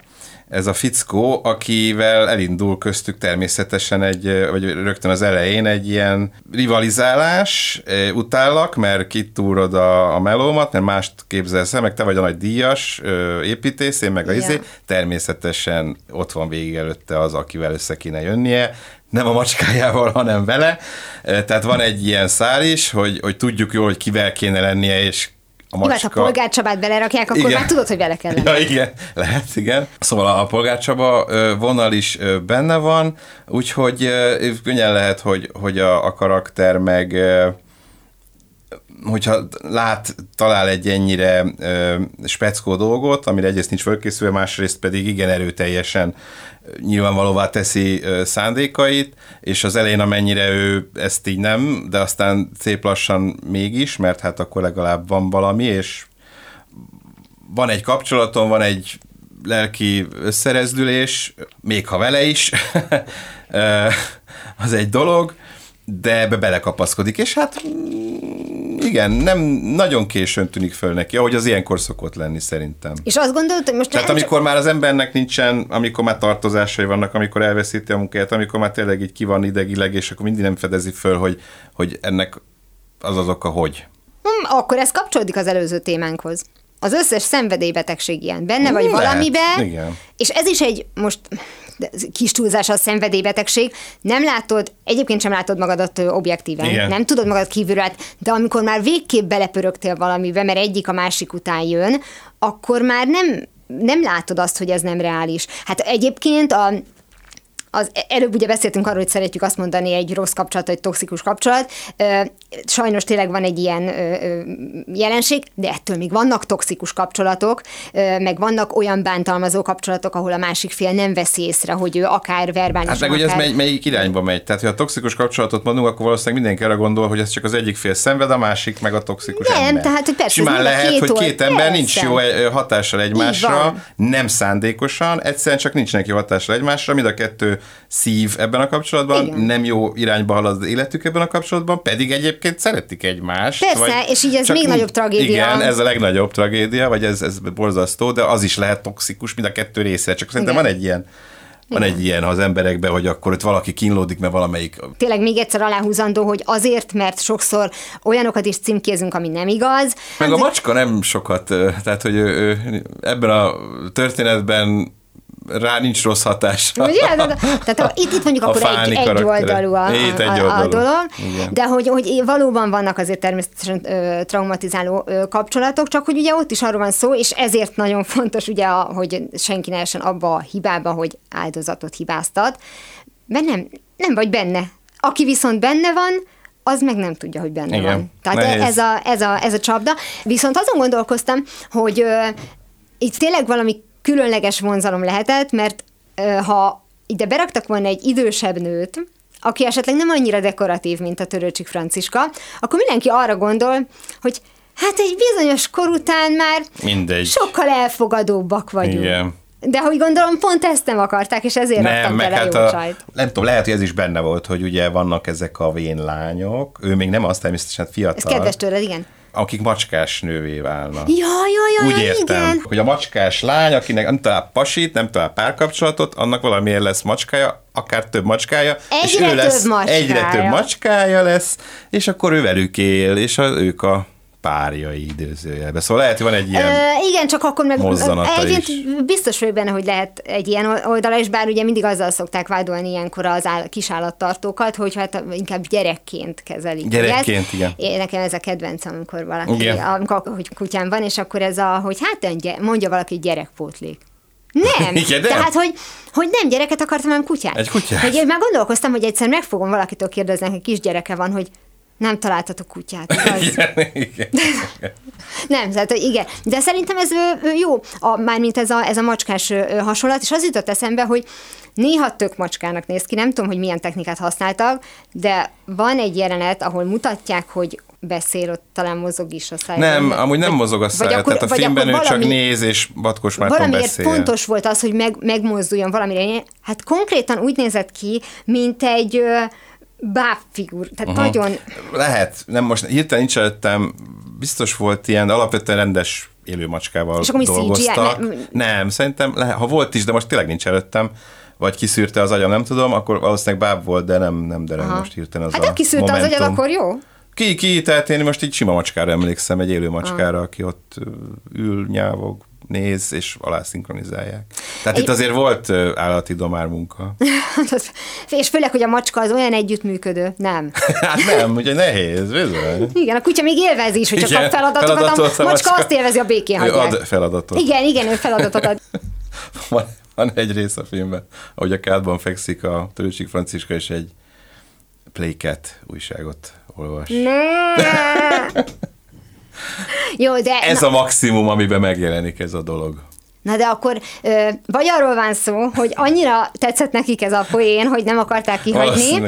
ez a fickó, akivel elindul köztük természetesen egy, vagy rögtön az elején egy ilyen rivalizálás, utállak, mert kitúrod a, a melómat, mert mást képzelsz el, meg te vagy a nagy díjas építész, én meg a Ja. izé. Természetesen ott van végig előtte az, akivel össze kéne jönnie, nem a macskájával, hanem vele. Eh, Tehát van egy ilyen szál is, hogy, hogy tudjuk jól, hogy kivel kéne lennie, és a Jó, hát macska... ha polgárcsabát belerakják, akkor Igen. már tudod, hogy vele kell lenni. Ja, igen, lehet, igen. Szóval a polgárcsaba vonal is benne van, úgyhogy könnyen lehet, hogy, hogy a, a karakter meg hogyha lát, talál egy ennyire ö, speckó dolgot, amire egyrészt nincs fölkészülve, másrészt pedig igen erőteljesen nyilvánvalóvá teszi szándékait, és az elején amennyire ő ezt így nem, de aztán szép lassan mégis, mert hát akkor legalább van valami, és van egy kapcsolatom, van egy lelki összerezdülés, még ha vele is, az egy dolog, de ebbe belekapaszkodik, és hát mm, igen, nem nagyon későn tűnik föl neki, ahogy az ilyenkor szokott lenni szerintem. És azt gondolod, hogy most Tehát amikor már az embernek nincsen, amikor már tartozásai vannak, amikor elveszíti a munkáját, amikor már tényleg így ki van idegileg, és akkor mindig nem fedezi föl, hogy, hogy ennek az az oka, hogy. Hm, akkor ez kapcsolódik az előző témánkhoz. Az összes szenvedélybetegség ilyen. Benne vagy Lehet, valamiben, igen. és ez is egy, most kis túlzás a szenvedélybetegség, nem látod, egyébként sem látod magadat objektíven, Igen. nem tudod magad kívülről, át, de amikor már végképp belepörögtél valamibe, mert egyik a másik után jön, akkor már nem, nem látod azt, hogy ez nem reális. Hát egyébként a, az előbb ugye beszéltünk arról, hogy szeretjük azt mondani egy rossz kapcsolat, egy toxikus kapcsolat. Sajnos tényleg van egy ilyen jelenség, de ettől még vannak toxikus kapcsolatok, meg vannak olyan bántalmazó kapcsolatok, ahol a másik fél nem veszi észre, hogy ő akár verbálisan, Hát meg akár... hogy ez mely, melyik irányba megy. Tehát, ha a toxikus kapcsolatot mondunk, akkor valószínűleg mindenki arra gondol, hogy ez csak az egyik fél szenved, a másik meg a toxikus Nem, ember. tehát, hogy persze, Simán lehet, két hogy két ember Persze. nincs jó hatással egymásra, nem szándékosan, egyszerűen csak nincsenek jó hatással egymásra, mind a kettő szív ebben a kapcsolatban, Igen. nem jó irányba halad az életük ebben a kapcsolatban, pedig egyébként szeretik egymást. Persze, és így ez még nagyobb tragédia. Igen, ez a legnagyobb tragédia, vagy ez, ez borzasztó, de az is lehet toxikus, mind a kettő része. Csak szerintem Igen. van egy ilyen van egy ilyen az emberekben, hogy akkor ott valaki kínlódik, mert valamelyik Tényleg még egyszer aláhúzandó, hogy azért, mert sokszor olyanokat is címkézünk, ami nem igaz. Meg a macska nem sokat, tehát hogy ő, ő, ebben a történetben rá nincs rossz hatása. Ugye? Tehát, itt, itt mondjuk A akkor egy, egy oldalú a, Itt egy a, dolog, Igen. de hogy, hogy valóban vannak azért természetesen ö, traumatizáló ö, kapcsolatok, csak hogy ugye ott is arról van szó, és ezért nagyon fontos ugye, a, hogy senki ne essen abba a hibába, hogy áldozatot hibáztat, mert nem, nem vagy benne. Aki viszont benne van, az meg nem tudja, hogy benne Igen. van. Tehát Nehéz. ez a, ez, a, ez a csapda. Viszont azon gondolkoztam, hogy ö, itt tényleg valami különleges vonzalom lehetett, mert ha ide beraktak volna egy idősebb nőt, aki esetleg nem annyira dekoratív, mint a törőcsik Franciska, akkor mindenki arra gondol, hogy hát egy bizonyos kor után már Mindegy. sokkal elfogadóbbak vagyunk. Igen. De hogy gondolom, pont ezt nem akarták, és ezért Nem, raktam meg bele hát jó a, csajt. nem tudom, lehet, hogy ez is benne volt, hogy ugye vannak ezek a vén lányok, ő még nem az természetesen Ez fiatal, kedves tőled, igen. Akik macskás nővé válnak. Ja, ja, ja, Úgy ja, értem, igen. hogy a macskás lány, akinek nem talál pasit, nem talál párkapcsolatot, annak valamiért lesz macskája, akár több macskája, és Egyre ő lesz, több macskája. egyre több macskája lesz, és akkor ő velük él, és a, ők a párjai időzőjelben. Szóval lehet, hogy van egy ilyen... Ö, igen, csak akkor meg egyébként biztos vagyok benne, hogy lehet egy ilyen oldala, és bár ugye mindig azzal szokták vádolni ilyenkor az áll, kisállattartókat, hogy hát inkább gyerekként kezelik. Gyerekként, igen. Én, nekem ez a kedvencem, amikor valaki, Igen. amikor hogy kutyám van, és akkor ez a, hogy hát mondja valaki gyerekpótlék. Nem. Igen, nem. Tehát, hogy, hogy nem gyereket akartam, hanem kutyát. Egy kutyát. Hogy én már gondolkoztam, hogy egyszer meg fogom valakitől kérdezni, hogy kisgyereke van, hogy nem találtatok kutyát. Igen, igen. Nem, tehát igen. De szerintem ez jó, a, mármint ez a, ez a macskás hasonlat, és az jutott eszembe, hogy néha tök macskának néz ki, nem tudom, hogy milyen technikát használtak, de van egy jelenet, ahol mutatják, hogy beszél, ott talán mozog is a száj. Nem, amúgy nem Vagy- mozog a szája, akkor- tehát a filmben ő akkor csak valami- néz, és Batkos Márton Valamiért beszél. fontos volt az, hogy meg, megmozduljon valamire. Hát konkrétan úgy nézett ki, mint egy bábfigur. Tehát uh-huh. nagyon... Lehet, nem most hirtelen nincs előttem, biztos volt ilyen, alapvetően rendes élő macskával És akkor mi CGI? dolgoztak. Ne- Nem, szerintem, lehet, ha volt is, de most tényleg nincs előttem, vagy kiszűrte az agyam, nem tudom, akkor valószínűleg báb volt, de nem, nem dereng Aha. most hirtelen az Hát ha kiszűrte az momentum. agyad, akkor jó. Ki, ki, tehát én most így sima macskára emlékszem, egy élő macskára, aki ott ül, nyávog, néz, és alá szinkronizálják. Tehát Egy- itt azért volt állati domár munka. És főleg, hogy a macska az olyan együttműködő. Nem. Hát nem, ugye nehéz, bizony. Igen, a kutya még élvezi is, hogy csak Igen, kap feladatokat, feladatot a a macska macska. azt élvezi, a békén hagyják. ad feladatot. Igen, igen, ő feladatot ad. Van, van egy rész a filmben, ahogy a kádban fekszik a Törőcsik Franciska, és egy Playcat újságot olvas. Ne! Jó, de... Ez na, a maximum, amiben megjelenik ez a dolog. Na de akkor vagy arról van szó, hogy annyira tetszett nekik ez a poén, hogy nem akarták kihagyni,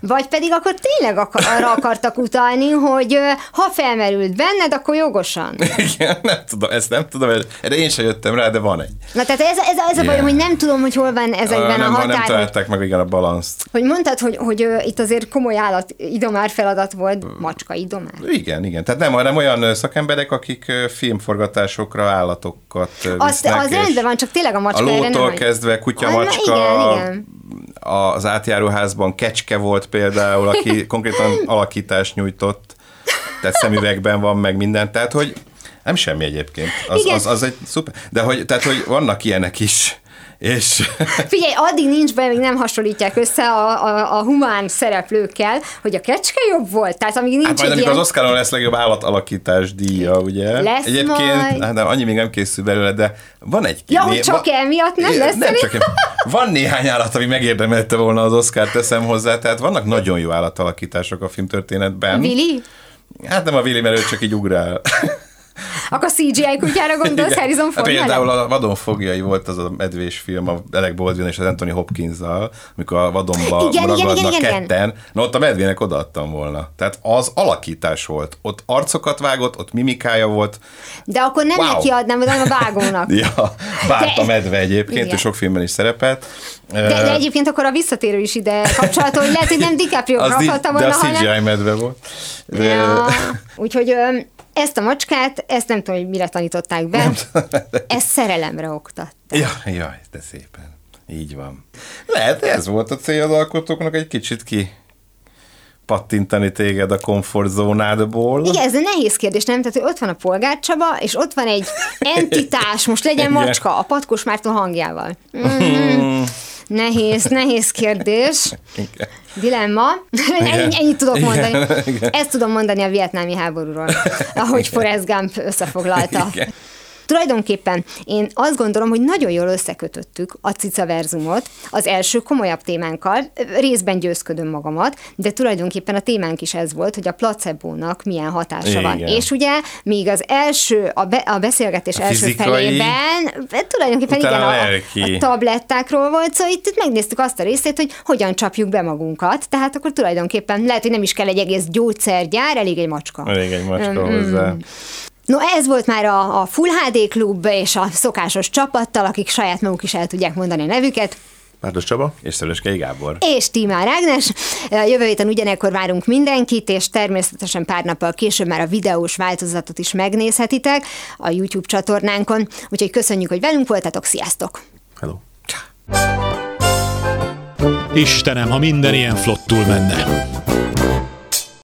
vagy pedig akkor tényleg akar, arra akartak utalni, hogy ha felmerült benned, akkor jogosan. Igen, nem tudom, ezt nem tudom, erre én sem jöttem rá, de van egy. Na tehát ez, ez, ez a bajom, hogy nem tudom, hogy hol van ezekben nem, a nem határ, hogy találták meg igen a balanszt. Hogy mondtad, hogy, hogy itt azért komoly állat idomár feladat volt, macska idomár. Igen, igen. Tehát nem, hanem olyan szakemberek, akik filmforgatásokra állatokat Azt, az rendben van, csak tényleg a A macska nem lótól kezdve kutya, Ah, macska, igen, igen. az átjáróházban kecske volt például, aki konkrétan alakítást nyújtott, tehát szemüvegben van meg minden, tehát hogy nem semmi egyébként, az, Igen. az, az egy szuper, de hogy, tehát, hogy vannak ilyenek is, És... Figyelj, addig nincs be, még nem hasonlítják össze a, a, a humán szereplőkkel, hogy a kecske jobb volt. Tehát amíg nincs hát majd, egy ilyen... az Oscaron lesz legjobb állatalakítás díja, ugye? Lesz Egyébként, majd. hát nem, annyi még nem készül belőle, de van egy... Ja, hogy csak emiatt nem lesz Nem csak em- Van néhány állat, ami megérdemelte volna az Oscar teszem hozzá, tehát vannak nagyon jó állatalakítások a filmtörténetben. Willy? Hát nem a Willy, mert ő csak így ugrál. Akkor CGI kutyára gondolsz, Igen. Harrison hát Ford például mellett? a Vadon fogjai volt az a medvés film, a Alec Baldwin és az Anthony Hopkins-zal, amikor a vadonba Igen, ragadnak igen, igen. ketten. Na ott a medvének odaadtam volna. Tehát az alakítás volt. Ott arcokat vágott, ott mimikája volt. De akkor nem Wow. neki adnám, hanem a vágónak. Ja, várt De- a medve egyébként, Igen. és sok filmben is szerepelt. De, de egyébként akkor a visszatérő is ide kapcsolatú, hogy lehet, hogy nem DiCaprio rakhatta de volna, a CGI hanem... medve volt. De- Ja, úgyhogy ezt a macskát, ezt nem tudom, hogy mire tanították be, ezt szerelemre oktat. Ja, jaj, de szépen. Így van. Lehet, ez volt a cél az alkotóknak, egy kicsit ki pattintani téged a komfortzónádból. Igen, ez egy nehéz kérdés, nem? Tehát, hogy ott van a Polgár Csaba, és ott van egy entitás, most legyen macska, a Patkos Márton hangjával. Mm, nehéz, nehéz kérdés. Igen. Dilemma. Ennyi, ennyit tudok mondani. Igen, igen. Ezt tudom mondani a vietnámi háborúról, ahogy Forrest Gump összefoglalta. Igen. Tulajdonképpen én azt gondolom, hogy nagyon jól összekötöttük a cica verzumot az első komolyabb témánkkal, részben győzködöm magamat, de tulajdonképpen a témánk is ez volt, hogy a placebónak milyen hatása van. Igen. És ugye, míg az első, a, be, a beszélgetés A első fizikai, felében, e, tulajdonképpen igen, a a, a tablettákról volt szó, itt, itt megnéztük azt a részét, hogy hogyan csapjuk be magunkat, tehát akkor tulajdonképpen lehet, hogy nem is kell egy egész gyógyszergyár, elég egy macska. Elég egy macska Mm, hozzá. No, ez volt már a, a Full HD klub és a szokásos csapattal, akik saját maguk is el tudják mondani a nevüket. Márdos Csaba? És Szöröskei Gábor. És Tímár Ágnes. Jövő héten ugyanekkor várunk mindenkit, és természetesen pár nappal később már a videós változatot is megnézhetitek a YouTube csatornánkon. Úgyhogy köszönjük, hogy velünk voltatok, sziasztok! Hello. Istenem, ha minden ilyen flottul menne.